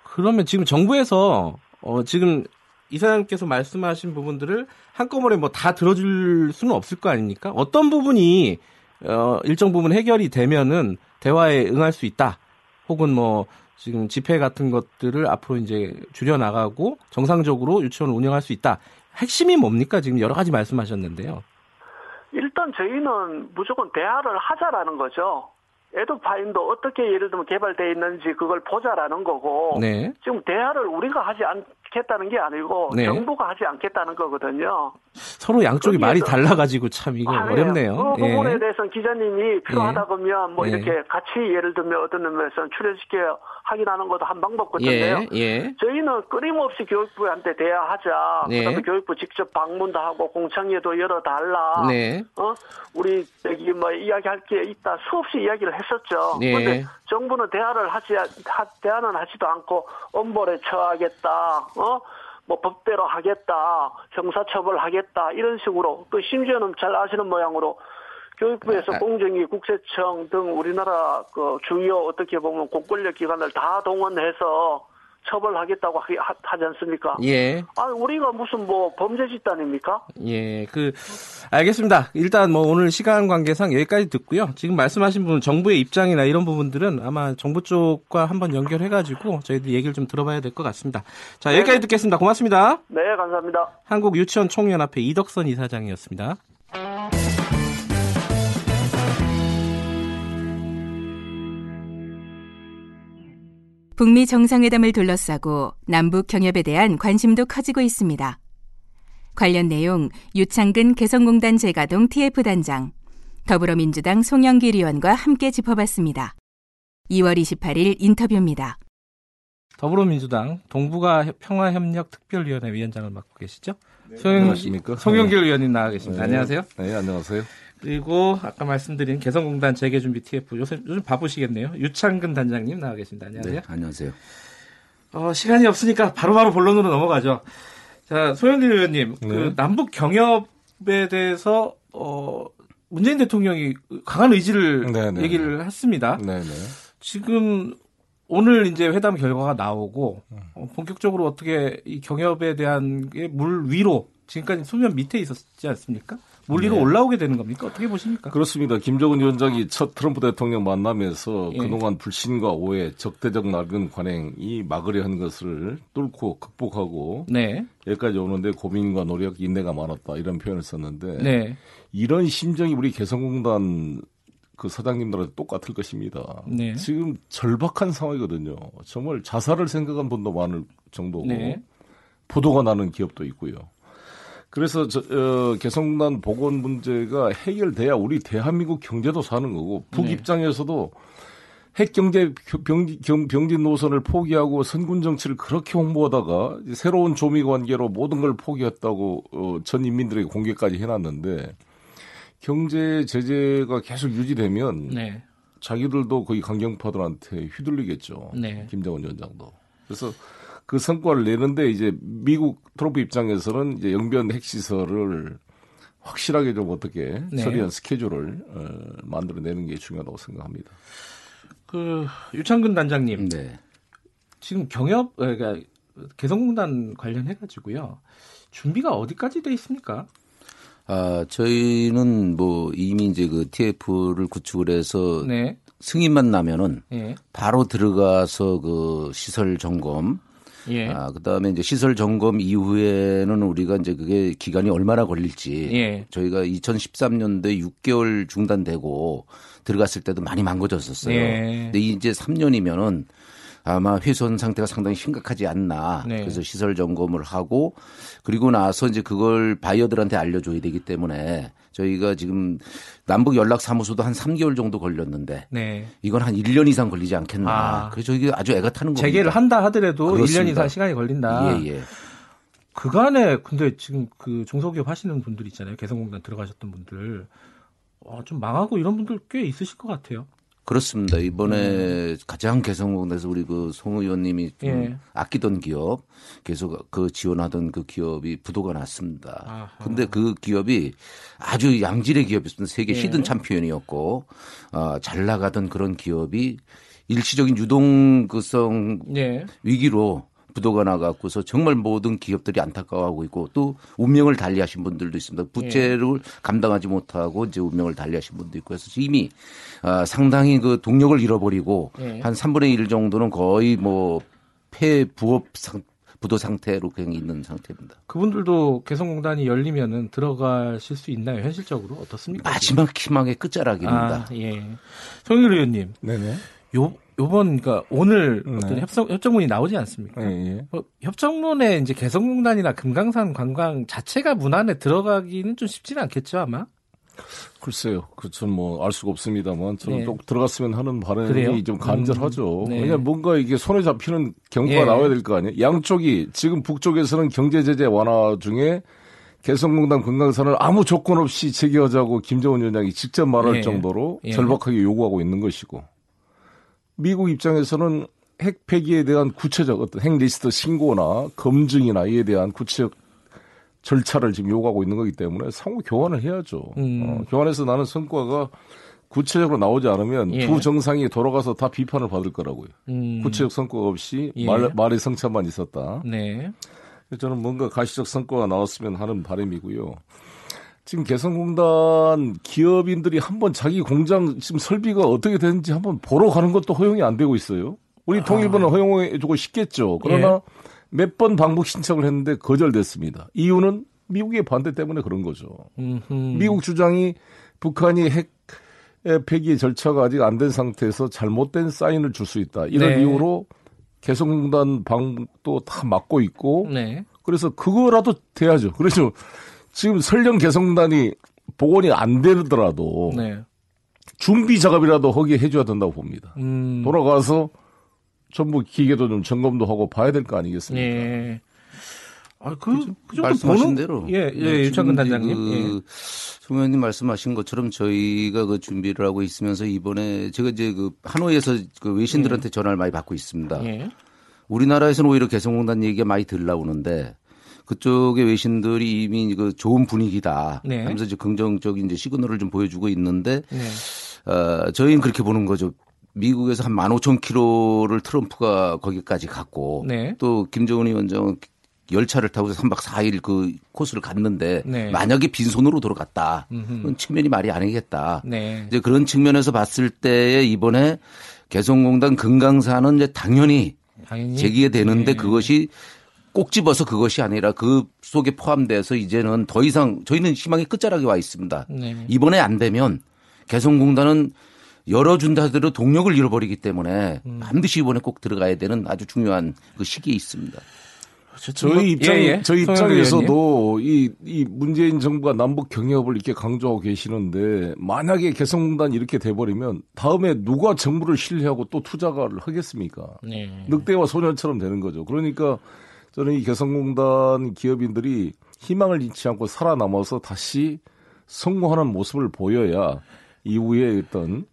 그러면 지금 정부에서, 어, 지금 이사장께서 말씀하신 부분들을 한꺼번에 뭐 다 들어줄 수는 없을 거 아닙니까? 어떤 부분이, 어, 일정 부분 해결이 되면은 대화에 응할 수 있다. 혹은 뭐, 지금 집회 같은 것들을 앞으로 이제 줄여 나가고 정상적으로 유치원을 운영할 수 있다. 핵심이 뭡니까? 지금 여러 가지 말씀하셨는데요. 일단 저희는 무조건 대화를 하자라는 거죠. 에듀파인도 어떻게 예를 들면 개발되어 있는지 그걸 보자라는 거고 네. 지금 대화를 우리가 하지 않 겠다는 게 아니고 네. 정부가 하지 않겠다는 거거든요. 서로 양쪽이 말이 거기에서- 달라가지고 참 이거 아, 어렵네요. 그 부분에 예. 대해서는 기자님이 필요하다 그러면 뭐 예. 이렇게 같이 예를 들면 어떤 의미에서는 출연시켜 확인하는 것도 한 방법 예, 같은데요. 예. 저희는 끊임없이 교육부한테 대화하자. 네. 그다음에 교육부 직접 방문도 하고 공청회도 열어달라. 네. 어? 우리 여기 뭐 이야기할 게 있다 수없이 이야기를 했었죠. 네. 그런데 정부는 대화를 하지 하, 대화는 하지도 않고 엄벌에 처하겠다. 어? 뭐 법대로 하겠다. 형사처벌하겠다. 이런 식으로 또 심지어는 잘 아시는 모양으로 교육부에서 아, 아. 공정위, 국세청 등 우리나라 그 주요 어떻게 보면 공권력 기관을 다 동원해서 처벌하겠다고 하, 하지 않습니까? 예. 아, 우리가 무슨 뭐 범죄 집단입니까? 예, 그 알겠습니다. 일단 뭐 오늘 시간 관계상 여기까지 듣고요. 지금 말씀하신 부분 정부의 입장이나 이런 부분들은 아마 정부 쪽과 한번 연결해 가지고 저희들 얘기를 좀 들어봐야 될 것 같습니다. 자, 여기까지 듣겠습니다. 고맙습니다. 네, 감사합니다. 한국 유치원 총연합회 이덕선 이사장이었습니다. 북미 정상회담을 둘러싸고 남북 경협에 대한 관심도 커지고 있습니다. 관련 내용 유창근 개성공단 재가동 TF단장, 더불어민주당 송영길 의원과 함께 짚어봤습니다. 2월 28일 인터뷰입니다. 더불어민주당 동북아 평화협력 특별위원회 위원장을 맡고 계시죠? 송, 네, 안녕하십니까? 송영길 의원님 나와 계십니다. 안녕하세요. 네, 안녕하세요. 그리고 아까 말씀드린 개성공단 재개준비 TF 요새 요즘 바쁘시겠네요. 유창근 단장님 나와 계십니다. 안녕하세요. 네, 안녕하세요. 어, 시간이 없으니까 바로바로 본론으로 넘어가죠. 자, 소영길 의원님, 그 네. 남북 경협에 대해서 어, 문재인 대통령이 강한 의지를 네, 네. 얘기를 했습니다. 네, 네. 지금 오늘 이제 회담 결과가 나오고 어, 본격적으로 어떻게 이 경협에 대한 게 물 위로 지금까지 수면 밑에 있었지 않습니까? 물 위로 네. 올라오게 되는 겁니까? 어떻게 보십니까? 그렇습니다. 김정은 위원장이 첫 트럼프 대통령 만나면서 예. 그동안 불신과 오해, 적대적 낡은 관행이 막으려 한 것을 뚫고 극복하고 네, 여기까지 오는데 고민과 노력, 인내가 많았다 이런 표현을 썼는데 네, 이런 심정이 우리 개성공단 그 사장님들한테 똑같을 것입니다. 네. 지금 절박한 상황이거든요. 정말 자살을 생각한 분도 많을 정도고 네. 보도가 나는 기업도 있고요. 그래서 저, 어, 개성공단 복원 문제가 해결돼야 우리 대한민국 경제도 사는 거고 북 네. 입장에서도 핵 경제 병- 경- 병진 노선을 포기하고 선군 정치를 그렇게 홍보하다가 새로운 조미 관계로 모든 걸 포기했다고 어, 전 인민들에게 공개까지 해놨는데 경제 제재가 계속 유지되면 네, 자기들도 거의 강경파들한테 휘둘리겠죠. 네. 김정은 위원장도. 그래서 그 성과를 내는데 이제 미국 트럼프 입장에서는 이제 영변 핵시설을 확실하게 좀 어떻게 네. 처리한 스케줄을 어, 만들어내는 게 중요하다고 생각합니다. 그 유창근 단장님 네. 지금 경협 어, 그러니까 개성공단 관련해 가지고요 준비가 어디까지 돼 있습니까? 아, 저희는 뭐 이미 이제 그 TF를 구축을 해서 네, 승인만 나면은 예, 바로 들어가서 그 시설 점검 예, 아, 그다음에 이제 시설 점검 이후에는 우리가 이제 그게 기간이 얼마나 걸릴지 예. 저희가 2013년도에 6개월 중단되고 들어갔을 때도 많이 망가졌었어요. 예. 근데 이제 3년이면은 아마 훼손 상태가 상당히 심각하지 않나. 네. 그래서 시설 점검을 하고 그리고 나서 이제 그걸 바이어들한테 알려줘야 되기 때문에 저희가 지금 남북 연락 사무소도 한 3개월 정도 걸렸는데 네. 이건 한 1년 이상 걸리지 않겠나. 아. 그래서 이게 아주 애가 타는 겁니다. 재개를 한다 하더라도 그렇습니다. 1년 이상 시간이 걸린다. 예, 예. 그간에 근데 지금 그 중소기업 하시는 분들 있잖아요. 개성공단 들어가셨던 분들 어, 좀 망하고 이런 분들 꽤 있으실 것 같아요. 그렇습니다. 이번에 가장 개성공단에서 우리 그 송 의원님이 좀 예. 아끼던 기업 계속 그 지원하던 그 기업이 부도가 났습니다. 아하. 근데 그 기업이 아주 양질의 기업이었습니다. 세계 예. 히든 챔피언이었고 어, 잘 나가던 그런 기업이 일시적인 유동성 예. 위기로 부도가 나갖고서 정말 모든 기업들이 안타까워하고 있고 또 운명을 달리하신 분들도 있습니다. 부채를 감당하지 못하고 이제 운명을 달리하신 분도 있고 해서 이미 아, 상당히 그 동력을 잃어버리고 예. 한 3분의 1 정도는 거의 뭐 폐부업 상, 부도 상태로 그냥 있는 상태입니다. 그분들도 개성공단이 열리면은 들어가실 수 있나요? 현실적으로 어떻습니까? 마지막 희망의 끝자락입니다. 아, 예. 송일 의원님, 네네. 요 요번 그러니까 오늘 네. 어떤 협상 협정문이 나오지 않습니까? 예, 예. 뭐, 협정문에 이제 개성공단이나 금강산 관광 자체가 문안에 들어가기는 좀 쉽지는 않겠죠 아마. 글쎄요. 그, 저는 뭐, 알 수가 없습니다만, 저는 네. 꼭 들어갔으면 하는 바람이 그래요? 좀 간절하죠. 음, 네. 왜냐면 뭔가 이게 손에 잡히는 경과가 예. 나와야 될 거 아니에요? 양쪽이, 지금 북쪽에서는 경제 제재 완화 중에 개성공단 금강산을 아무 조건 없이 재개하자고 김정은 위원장이 직접 말할 예. 정도로 예. 절박하게 요구하고 있는 것이고, 미국 입장에서는 핵 폐기에 대한 구체적 어떤 핵 리스트 신고나 검증이나 이에 대한 구체적 절차를 지금 요구하고 있는 거기 때문에 상호 교환을 해야죠. 음. 어, 교환해서 나는 성과가 구체적으로 나오지 않으면 예. 두 정상이 돌아가서 다 비판을 받을 거라고요. 음, 구체적 성과가 없이 예. 말, 말의 성차만 있었다. 네. 저는 뭔가 가시적 성과가 나왔으면 하는 바람이고요. 지금 개성공단 기업인들이 한번 자기 공장 지금 설비가 어떻게 되는지 한번 보러 가는 것도 허용이 안 되고 있어요. 우리 통일부는 허용해주고 싶겠죠. 그러나 아. 예. 몇번 방북 신청을 했는데 거절됐습니다. 이유는 미국의 반대 때문에 그런 거죠. 음흠. 미국 주장이 북한이 핵 폐기 절차가 아직 안 된 상태에서 잘못된 사인을 줄 수 있다. 이런 네. 이유로 개성공단 방북도 다 막고 있고 네. 그래서 그거라도 돼야죠. 그래서 지금 설령 개성공단이 복원이 안 되더라도 네. 준비 작업이라도 허기 해줘야 된다고 봅니다. 음. 돌아가서 전부 기계도 좀 점검도 하고 봐야 될 거 아니겠습니까? 예. 아, 그, 그 정도 말씀하신 보는 대로. 예, 네, 예, 유창근 지금 단장님. 그 예. 송 의원님 말씀하신 것처럼 저희가 그 준비를 하고 있으면서 이번에 제가 이제 그 하노이에서 그 외신들한테 전화를 많이 받고 있습니다. 예. 우리나라에서는 오히려 개성공단 얘기가 많이 들 나오는데 그쪽의 외신들이 이미 그 좋은 분위기다. 네. 하면서 이제 긍정적인 이제 시그널을 좀 보여주고 있는데 네. 어, 저희는 그렇게 보는 거죠. 미국에서 한 15,000km를 트럼프가 거기까지 갔고 네. 또 김정은 위원장은 열차를 타고 3박 4일 그 코스를 갔는데 네. 만약에 빈손으로 돌아갔다. 그건 측면이 말이 아니겠다. 네. 이제 그런 측면에서 봤을 때에 이번에 개성공단 금강산은 이제 당연히 당연히. 제기가 되는데 네. 그것이 꼭 집어서 그것이 아니라 그 속에 포함돼서 이제는 더 이상 저희는 희망의 끝자락에 와 있습니다. 네. 이번에 안 되면 개성공단은 열어준다 하더라도 동력을 잃어버리기 때문에 음. 반드시 이번에 꼭 들어가야 되는 아주 중요한 그 시기에 있습니다. 저희 입장, 예, 예. 저희. 입장에서도 이, 이 문재인 정부가 남북 경협을 이렇게 강조하고 계시는데 만약에 개성공단이 이렇게 돼버리면 다음에 누가 정부를 신뢰하고 또 투자를 하겠습니까? 네. 늑대와 소년처럼 되는 거죠. 그러니까 저는 이 개성공단 기업인들이 희망을 잃지 않고 살아남아서 다시 성공하는 모습을 보여야 이후에 어떤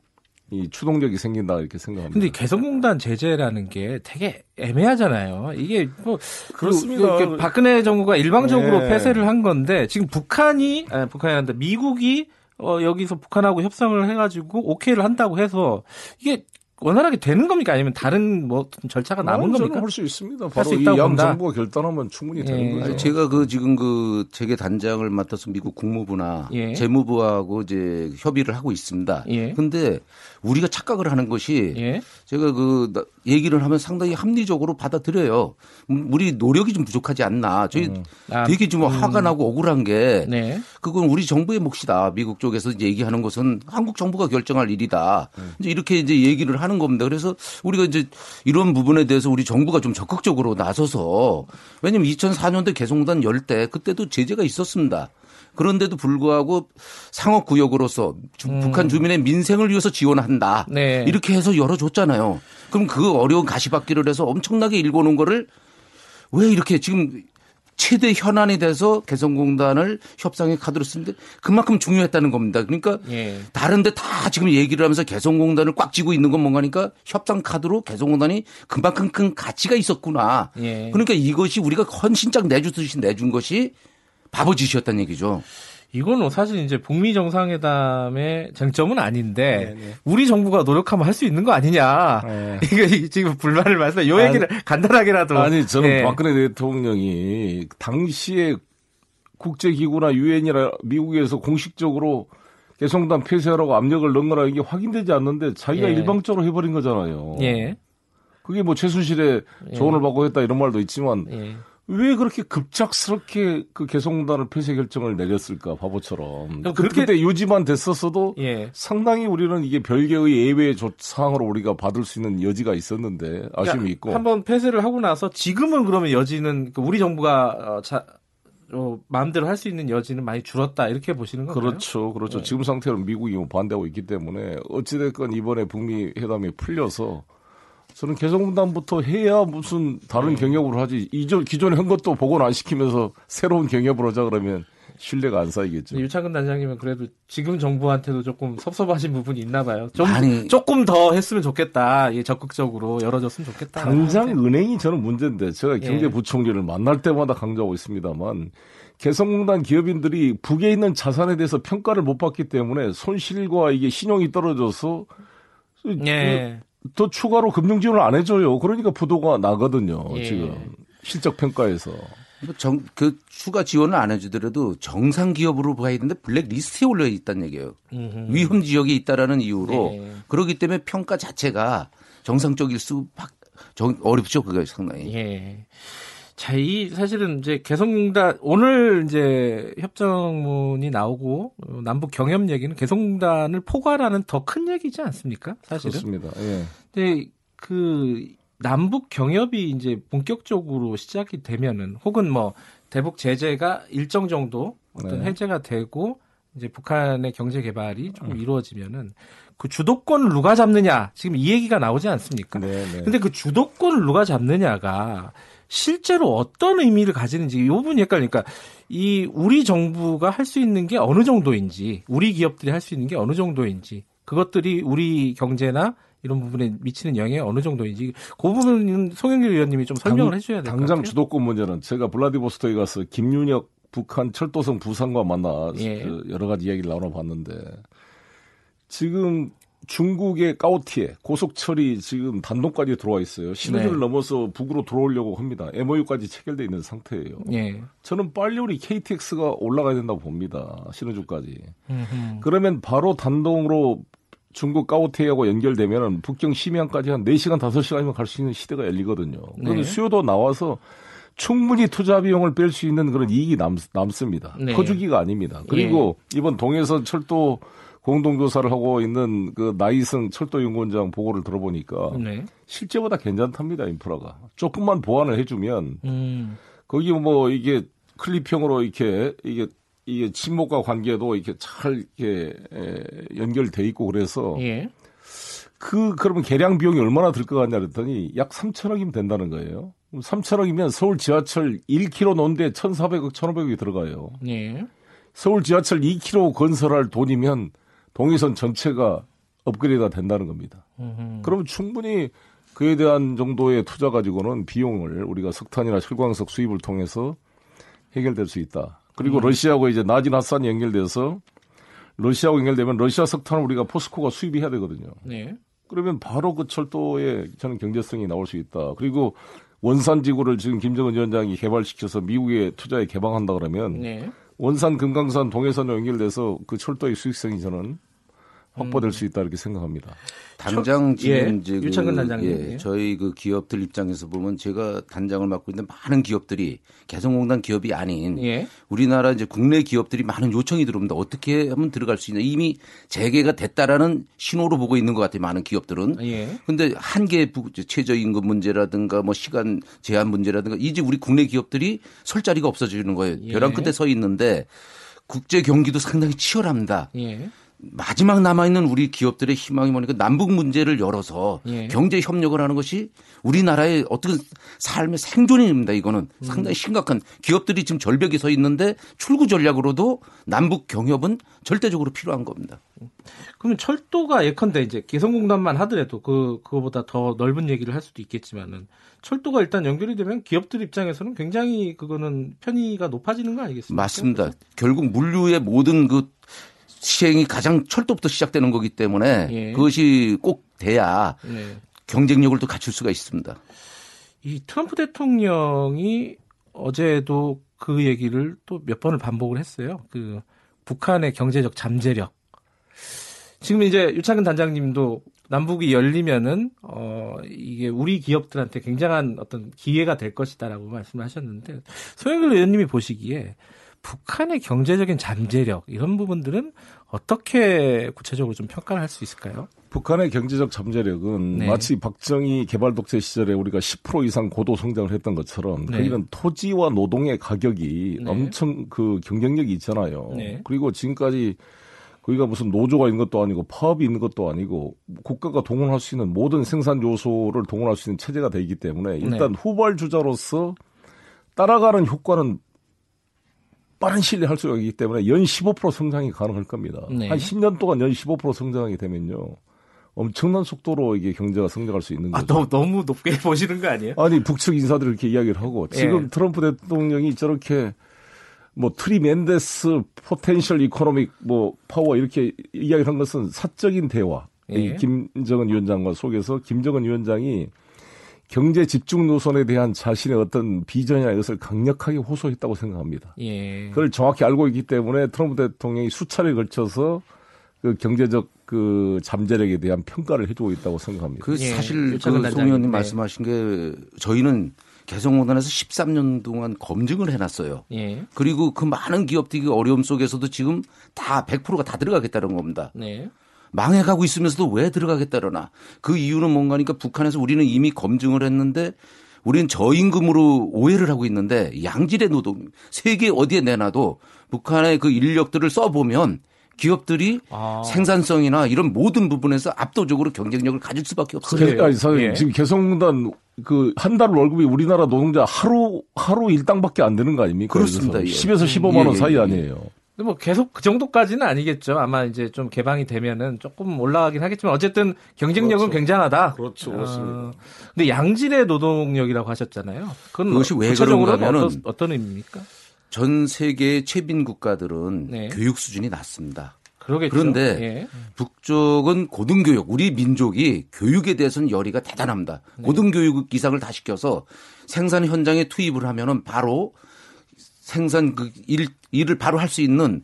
이 추동력이 생긴다 이렇게 생각합니다. 근데 개성공단 제재라는 게 되게 애매하잖아요. 이게 뭐 그렇습니다. 그, 그 박근혜 정부가 일방적으로 네. 폐쇄를 한 건데 지금 북한이 아, 북한이 한다 미국이 어, 여기서 북한하고 협상을 해가지고 오케이를 한다고 해서 이게 원활하게 되는 겁니까? 아니면 다른 뭐 절차가 남은 겁니까? 할 수 있습니다. 할수 바로 이 있다고 양 본다. 정부가 결단하면 충분히 예. 되는 거죠. 아니, 제가 그 지금 그 재계 단장을 맡아서 미국 국무부나 예. 재무부하고 이제 협의를 하고 있습니다. 예. 근데 우리가 착각을 하는 것이 예. 제가 그 나- 얘기를 하면 상당히 합리적으로 받아들여요. 음, 우리 노력이 좀 부족하지 않나. 저희 아, 되게 좀 화가 나고 억울한 게 네. 그건 우리 정부의 몫이다. 미국 쪽에서 이제 얘기하는 것은 한국 정부가 결정할 일이다. 이제 이렇게 이제 얘기를 하는 겁니다. 그래서 우리가 이제 이런 부분에 대해서 우리 정부가 좀 적극적으로 나서서 왜냐면 2004년도에 개성공단 열 때 그때도 제재가 있었습니다. 그런데도 불구하고 상업 구역으로서 주- 북한 주민의 민생을 위해서 지원한다. 네. 이렇게 해서 열어줬잖아요. 그럼 그 어려운 가시밭길을 해서 엄청나게 일궈놓은 거를 왜 이렇게 지금 최대 현안이 돼서 개성공단을 협상의 카드로 쓰는데 그만큼 중요했다는 겁니다. 그러니까 예. 다른데 다 지금 얘기를 하면서 개성공단을 꽉 쥐고 있는 건 뭔가니까 협상 카드로 개성공단이 그만큼 큰 가치가 있었구나. 예. 그러니까 이것이 우리가 헌신짝 내주듯이 내준 것이 바보 짓이었다는 얘기죠. 이거는 사실 이제 북미 정상회담의 쟁점은 아닌데 네, 네. 우리 정부가 노력하면 할 수 있는 거 아니냐. 네. *laughs* 이거 지금 불만을 말씀. 요 아니, 얘기를 간단하게라도. 아니 저는 예. 박근혜 대통령이 당시에 국제기구나 유엔이나 미국에서 공식적으로 개성단 폐쇄하라고 압력을 넣은 거라 이게 확인되지 않는데 자기가 예. 일방적으로 해버린 거잖아요. 예. 그게 뭐 최순실의 예. 조언을 받고 했다 이런 말도 있지만 예. 왜 그렇게 급작스럽게 그 개성공단을 폐쇄 결정을 내렸을까 바보처럼. 그렇게- 그때 유지만 됐었어도 예. 상당히 우리는 이게 별개의 예외 조- 사항으로 우리가 받을 수 있는 여지가 있었는데 아쉬움이 그러니까 있고. 한번 폐쇄를 하고 나서 지금은 그러면 여지는 그 우리 정부가 어, 자, 어, 마음대로 할 수 있는 여지는 많이 줄었다 이렇게 보시는 건가요? 그렇죠, 그렇죠. 네. 지금 상태로는 미국이 뭐 반대하고 있기 때문에 어찌됐건 이번에 북미 회담이 풀려서 저는 개성공단부터 해야 무슨 다른 네. 경협을 하지. 이전 기존에 한 것도 복원 안 시키면서 새로운 경협을 하자 그러면 신뢰가 안 쌓이겠죠. 유창근 단장님은 그래도 지금 정부한테도 조금 섭섭하신 부분이 있나 봐요. 좀 많이- 조금 더 했으면 좋겠다. 예, 적극적으로 열어줬으면 좋겠다. 당장 은행이 저는 문제인데 제가 예. 경제부총리를 만날 때마다 강조하고 있습니다만 개성공단 기업인들이 북에 있는 자산에 대해서 평가를 못 받기 때문에 손실과 이게 신용이 떨어져서 예. 더 추가로 금융 지원을 안 해줘요. 그러니까 부도가 나거든요. 예. 지금 실적 평가에서. 뭐 정, 그 추가 지원을 안 해주더라도 정상 기업으로 봐야 되는데 블랙 리스트에 올려 있다는 얘기예요. 음흠. 위험 지역에 있다라는 이유로 네. 그렇기 때문에 평가 자체가 정상적일 수 밖- 정- 어렵죠. 그게 상당히. 예. 자, 이 사실은 이제 개성공단 오늘 이제 협정문이 나오고 어, 남북 경협 얘기는 개성공단을 포괄하는 더 큰 얘기지 않습니까? 사실은. 그렇습니다. 예. 근데 그 남북 경협이 이제 본격적으로 시작이 되면은 혹은 뭐 대북 제재가 일정 정도 어떤 네. 해제가 되고 이제 북한의 경제 개발이 조금 이루어지면은 그 주도권을 누가 잡느냐 지금 이 얘기가 나오지 않습니까? 네, 네. 근데 그 주도권을 누가 잡느냐가 실제로 어떤 의미를 가지는지 이 부분이 헷갈리니까 이 우리 정부가 할 수 있는 게 어느 정도인지 우리 기업들이 할 수 있는 게 어느 정도인지 그것들이 우리 경제나 이런 부분에 미치는 영향이 어느 정도인지 그 부분은 송영길 의원님이 좀 설명을 당- 해줘야 될것 당장 같아요. 주도권 문제는 제가 블라디보스토크에 가서 김윤혁 북한 철도성 부상과 만나 예. 그 여러 가지 이야기를 나눠봤는데 지금 중국의 까오티에 고속철이 지금 단독까지 들어와 있어요. 신호를 네. 넘어서 북으로 들어오려고 합니다. MOU까지 체결돼 있는 상태예요. 예. 저는 빨리 우리 KTX가 올라가야 된다고 봅니다. 신호주까지. 음흠. 그러면 바로 단동으로 중국 까오테이하고 연결되면 북경 심양까지 한 4시간, 5시간이면 갈 수 있는 시대가 열리거든요. 네. 수요도 나와서 충분히 투자 비용을 뺄 수 있는 그런 이익이 남, 남습니다. 네. 커주기가 아닙니다. 그리고 이번 동해선 철도 공동조사를 하고 있는 그 나이승 철도연구원장 보고를 들어보니까 네. 실제보다 괜찮답니다, 인프라가. 조금만 보완을 해주면 음. 거기 뭐 이게 클립형으로 이렇게 이게 이게 친목과 관계도 이렇게 잘 이렇게 에, 연결돼 있고 그래서 예. 그 그러면 개량 비용이 얼마나 들 것 같냐 그랬더니 약 3천억이면 된다는 거예요. 3천억이면 서울 지하철 1km 놓는데 1,400억, 1,500억이 들어가요. 예. 서울 지하철 2km 건설할 돈이면 동해선 전체가 업그레이드가 된다는 겁니다. 음흠. 그러면 충분히 그에 대한 정도의 투자 가지고는 비용을 우리가 석탄이나 철광석 수입을 통해서 해결될 수 있다. 그리고 러시아하고 이제 나진 핫산이 연결돼서 러시아하고 연결되면 러시아 석탄을 우리가 포스코가 수입해야 되거든요. 네. 그러면 바로 그 철도에 저는 경제성이 나올 수 있다. 그리고 원산 지구를 지금 김정은 위원장이 개발시켜서 미국에 투자에 개방한다 그러면 네. 원산 금강산 동해선에 연결돼서 그 철도의 수익성이 저는 확보될 수 있다 이렇게 생각합니다. 당장 지금 예, 그, 유창근 단장님. 예, 예. 저희 그 기업들 입장에서 보면 제가 단장을 맡고 있는 많은 기업들이 개성공단 기업이 아닌 예. 우리나라 이제 국내 기업들이 많은 요청이 들어옵니다. 어떻게 하면 들어갈 수 있냐. 이미 재개가 됐다라는 신호로 보고 있는 것 같아요. 많은 기업들은. 예. 근데 한계 최저임금 문제라든가 뭐 시간 제한 문제라든가 이제 우리 국내 기업들이 설 자리가 없어지는 거예요. 예. 벼랑 끝에 서 있는데 국제 경기도 상당히 치열합니다. 예. 마지막 남아있는 우리 기업들의 희망이 뭐니까 남북 문제를 열어서 예. 경제 협력을 하는 것이 우리나라의 어떤 삶의 생존입니다. 이거는 음. 상당히 심각한 기업들이 지금 절벽에 서 있는데 출구 전략으로도 남북 경협은 절대적으로 필요한 겁니다. 그러면 철도가 예컨대 이제 개성공단만 하더라도 그 그거보다 더 넓은 얘기를 할 수도 있겠지만은 철도가 일단 연결이 되면 기업들 입장에서는 굉장히 그거는 편의가 높아지는 거 아니겠습니까? 맞습니다. 결국 물류의 모든 그 시행이 가장 철도부터 시작되는 거기 때문에 예. 그것이 꼭 돼야 네. 경쟁력을 또 갖출 수가 있습니다. 이 트럼프 대통령이 어제도 그 얘기를 또 몇 번을 반복을 했어요. 그 북한의 경제적 잠재력. 지금 이제 유창근 단장님도 남북이 열리면은 어 이게 우리 기업들한테 굉장한 어떤 기회가 될 것이다라고 말씀하셨는데 소영길 의원님이 보시기에 북한의 경제적인 잠재력 이런 부분들은 어떻게 구체적으로 좀 평가를 할 수 있을까요? 북한의 경제적 잠재력은 네. 마치 박정희 개발 독재 시절에 우리가 10% 이상 고도 성장을 했던 것처럼 네. 거기는 토지와 노동의 가격이 네. 엄청 그 경쟁력이 있잖아요. 네. 그리고 지금까지 거기가 무슨 노조가 있는 것도 아니고 파업이 있는 것도 아니고 국가가 동원할 수 있는 모든 생산 요소를 동원할 수 있는 체제가 되기 때문에 네. 일단 후발주자로서 따라가는 효과는 빠른 시일에 할 수가 있기 때문에 연 15% 성장이 가능할 겁니다. 네. 한 10년 동안 연 15% 성장하게 되면요. 엄청난 속도로 이게 경제가 성장할 수 있는 아, 거죠. 너무 너무 높게 *laughs* 보시는 거 아니에요? 아니 북측 인사들이 이렇게 이야기를 하고 지금 예. 트럼프 대통령이 저렇게 뭐 tremendous potential economic 뭐 파워 이렇게 이야기를 한 것은 사적인 대화. 예. 이 김정은 위원장과 속에서 김정은 위원장이 경제 집중 노선에 대한 자신의 어떤 비전이나 이것을 강력하게 호소했다고 생각합니다. 예. 그걸 정확히 알고 있기 때문에 트럼프 대통령이 수차례 걸쳐서 그 경제적 그 잠재력에 대한 평가를 해주고 있다고 생각합니다. 그 예, 사실 유창근 그 단장님, 송 의원님 네. 말씀하신 게 저희는 개성공단에서 13년 동안 검증을 해놨어요. 예. 그리고 그 많은 기업들이 어려움 속에서도 지금 다 100%가 다 들어가겠다는 겁니다. 네. 망해가고 있으면서도 왜 들어가겠다려나. 그 이유는 뭔가니까 북한에서 우리는 이미 검증을 했는데 우리는 저임금으로 오해를 하고 있는데 양질의 노동 세계 어디에 내놔도 북한의 그 인력들을 써보면 기업들이 아. 생산성이나 이런 모든 부분에서 압도적으로 경쟁력을 가질 수밖에 없어요. 그래요? 아니, 사장님, 예. 지금 개성공단 그 한 달 월급이 우리나라 노동자 하루 하루 일당밖에 안 되는 거 아닙니까? 그렇습니다. 예. 10에서 15만 예, 원 예, 사이 예. 아니에요. 근데 뭐 계속 그 정도까지는 아니겠죠. 아마 이제 좀 개방이 되면은 조금 올라가긴 하겠지만 어쨌든 경쟁력은 그렇죠. 굉장하다. 그렇죠, 어, 그렇습니다. 근데 양질의 노동력이라고 하셨잖아요. 그건 그것이 왜 구체적으로는 그런가 하면은 어떤, 어떤 의미입니까? 전 세계 최빈 국가들은 네. 교육 수준이 낮습니다. 그러겠죠. 그런데 예. 북쪽은 고등교육, 우리 민족이 교육에 대해서는 열의가 대단합니다. 네. 고등교육 이상을 다 시켜서 생산 현장에 투입을 하면은 바로 생산 그 일, 일을 바로 할 수 있는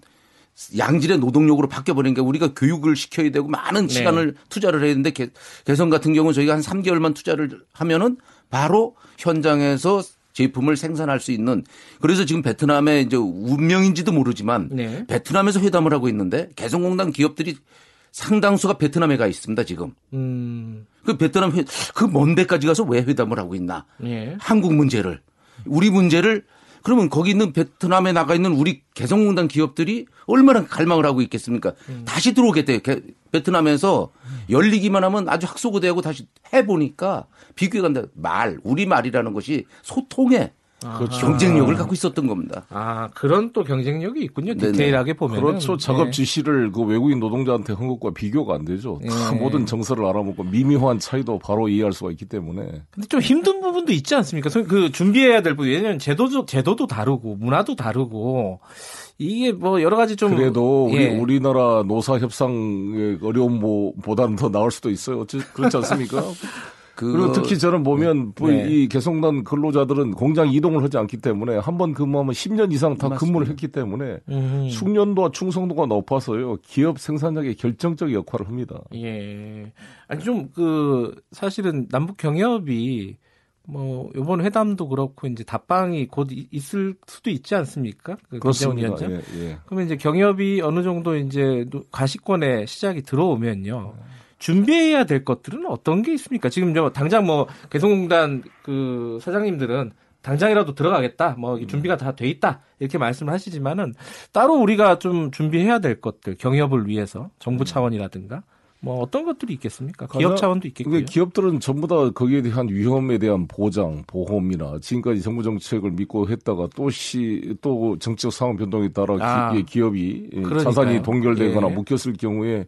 양질의 노동력으로 바뀌어버리니까 우리가 교육을 시켜야 되고 많은 네. 시간을 투자를 해야 되는데 개, 개성 같은 경우는 저희가 한 3개월만 투자를 하면은 바로 현장에서 제품을 생산할 수 있는 그래서 지금 베트남의 이제 운명인지도 모르지만 네. 베트남에서 회담을 하고 있는데 개성공단 기업들이 상당수가 베트남에 가 있습니다 지금. 음, 그 베트남 회, 그먼 데까지 가서 왜 회담을 하고 있나? 예. 한국 문제를 우리 문제를 그러면 거기 있는 베트남에 나가 있는 우리 개성공단 기업들이 얼마나 갈망을 하고 있겠습니까? 다시 들어오겠대요. 게- 베트남에서 열리기만 하면 아주 학소고대하고 다시 해보니까 비교가 간다. 말, 우리 말이라는 것이 소통의 그렇죠. 경쟁력을 갖고 있었던 겁니다. 아, 그런 또 경쟁력이 있군요. 디테일하게 보면. 그렇죠. 작업 지시를 그 외국인 노동자한테 한 것과 비교가 안 되죠. 다 예. 모든 정서를 알아먹고 미묘한 차이도 바로 이해할 수가 있기 때문에 근데 좀 힘든 부분도 있지 않습니까? 소- 그 준비해야 될 부분. 왜냐하면 제도도, 제도도 다르고, 문화도 다르고, 이게 뭐 여러 가지 좀. 그래도 우리 예. 우리나라 노사 협상의 어려움 보다는 더 나을 수도 있어요. 어찌- 그렇지 않습니까? *laughs* 그 리고 특히 저는 보면 뭐 네. 이 개성단 근로자들은 공장 이동을 하지 않기 때문에 한 번 근무하면 10년 이상 다 근무를 했기 때문에 음. 숙련도와 충성도가 높아서요. 기업 생산력에 결정적 역할을 합니다. 예. 아니 좀 그 사실은 남북 경협이 뭐 이번 회담도 그렇고 이제 답방이 곧 이- 있을 수도 있지 않습니까? 그 그렇습니다. 위원장. 예, 예. 그러면 이제 경협이 어느 정도 이제 가시권에 시작이 들어오면요. 준비해야 될 것들은 어떤 게 있습니까? 지금 저 당장 뭐 개성공단 그 사장님들은 당장이라도 들어가겠다. 뭐 준비가 다 돼 있다. 이렇게 말씀을 하시지만은 따로 우리가 좀 준비해야 될 것들 경협을 위해서 정부 차원이라든가 뭐 어떤 것들이 있겠습니까? 기업 차원도 있겠고요. 기업들은 전부 다 거기에 대한 위험에 대한 보장, 보험이나 지금까지 정부 정책을 믿고 했다가 또시 또 정책 상황 변동에 따라 아. 기, 기업이 그러니까요. 자산이 동결되거나 예. 묶였을 경우에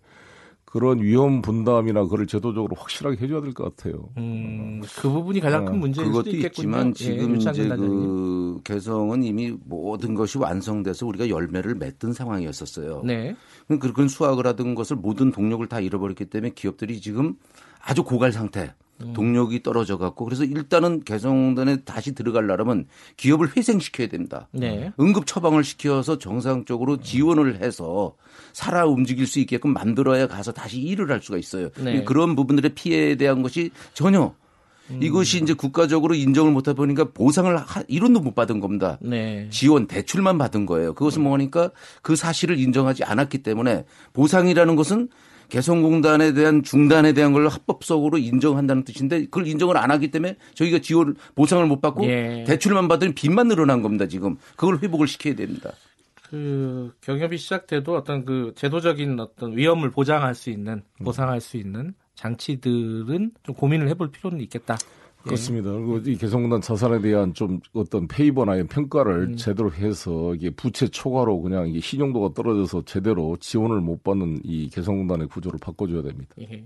그런 위험 분담이나 그걸 제도적으로 확실하게 해줘야 될 것 같아요. 음, 그 부분이 가장 큰 어, 문제일 수도. 있지만 예, 지금 유창근 이제. 그 개성은 이미 모든 것이 완성돼서 우리가 열매를 맺던 상황이었었어요. 네. 그런 수확을 하던 것을 모든 동력을 다 잃어버렸기 때문에 기업들이 지금 아주 고갈 상태. 동력이 떨어져 갖고 그래서 일단은 개성공단에 다시 들어가려면 기업을 회생시켜야 된다. 네. 응급 처방을 시켜서 정상적으로 지원을 해서 살아 움직일 수 있게끔 만들어야 가서 다시 일을 할 수가 있어요. 네. 그런 부분들의 피해에 대한 것이 전혀 이것이 이제 국가적으로 인정을 못하다 보니까 보상을 하- 1원도 못 받은 겁니다. 네. 지원 대출만 받은 거예요. 그것은 뭐니까 그 사실을 인정하지 않았기 때문에 보상이라는 것은 개성공단에 대한 중단에 대한 걸 합법적으로 인정한다는 뜻인데 그걸 인정을 안 하기 때문에 저희가 지원 보상을 못 받고 예. 대출만 받으니 빚만 늘어난 겁니다. 지금 그걸 회복을 시켜야 됩니다. 그 경협이 시작돼도 어떤 그 제도적인 어떤 위험을 보장할 수 있는 보상할 수 있는 장치들은 좀 고민을 해볼 필요는 있겠다. 그렇습니다. 그리고 이 개성공단 자산에 대한 좀 어떤 페이버나 평가를 제대로 해서 이게 부채 초과로 그냥 이게 신용도가 떨어져서 제대로 지원을 못 받는 이 개성공단의 구조를 바꿔줘야 됩니다. 예.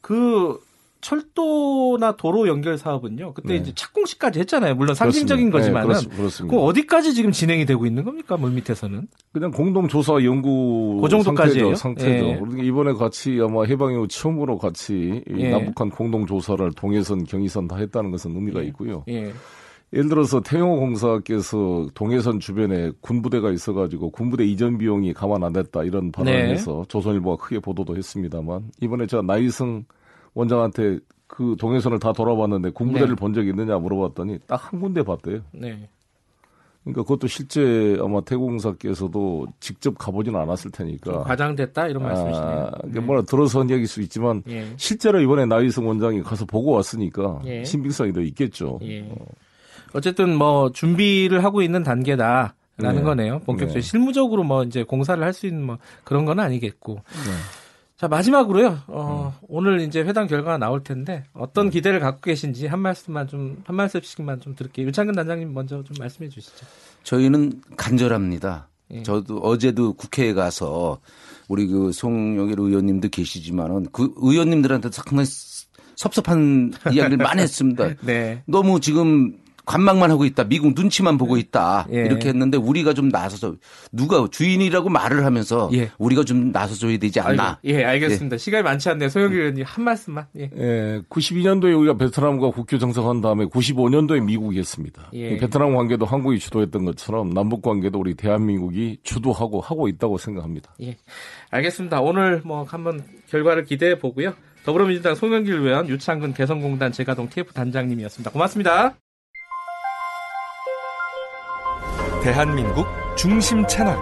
그 철도나 도로 연결 사업은요. 그때 네. 이제 착공식까지 했잖아요. 물론 상징적인 그렇습니다. 거지만은. 네, 그렇, 습니다 그 어디까지 지금 진행이 되고 있는 겁니까? 물 밑에서는? 그냥 공동 조사 연구 그 정도까지예요? 상태죠. 상태죠. 예. 그러니까 이번에 같이 아마 해방 이후 처음으로 같이 이 예. 남북한 공동 조사를 동해선, 경의선 다 했다는 것은 의미가 있고요. 예. 예를 들어서 태영호 공사께서 동해선 주변에 군부대가 있어가지고 군부대 이전 비용이 감안 안 됐다 이런 발언을 네. 해서 조선일보가 크게 보도도 했습니다만 이번에 제가 나이승 원장한테 그 동해선을 다 돌아봤는데 군부대를 네. 본 적이 있느냐 물어봤더니 딱 한 군데 봤대요. 네. 그러니까 그것도 실제 아마 태공사께서도 직접 가보지는 않았을 테니까. 좀 과장됐다 이런 말씀이시네요. 아, 그게 뭐라 들어서 얘기일 수 있지만 예. 실제로 이번에 나이승 원장이 가서 보고 왔으니까 예. 신빙성이 더 있겠죠. 예. 어쨌든 뭐 준비를 하고 있는 단계다 라는 네. 거네요. 본격적으로 네. 실무적으로 뭐 이제 공사를 할 수 있는 뭐 그런 건 아니겠고. 네. 자 마지막으로요. 어, 음. 오늘 이제 회담 결과가 나올 텐데 어떤 기대를 갖고 계신지 한 말씀만 좀 한 말씀씩만 좀 들을게요. 윤창근 단장님 먼저 좀 말씀해 주시죠. 저희는 간절합니다. 예. 저도 어제도 국회에 가서 우리 그 송영일 의원님도 계시지만은 그 의원님들한테 상당히 섭섭한 *laughs* 이야기를 많이 했습니다. 네. 너무 지금 관망만 하고 있다. 미국 눈치만 보고 있다. 예. 이렇게 했는데 우리가 좀 나서서 누가 주인이라고 말을 하면서 예. 우리가 좀 나서줘야 되지 않나. 아이고, 예, 알겠습니다. 시간이 많지 않네요. 소영일 의원님 한 말씀만. 예. 예, 92년도에 우리가 베트남과 국교 정상한 다음에 95년도에 미국이 했습니다. 예. 베트남 관계도 한국이 주도했던 것처럼 남북 관계도 우리 대한민국이 주도하고 하고 있다고 생각합니다. 예. 알겠습니다. 오늘 뭐 한번 결과를 기대해 보고요. 더불어민주당 송영길 의원, 유창근 개성공단 재가동 TF 단장님이었습니다. 고맙습니다. 대한민국 중심 채널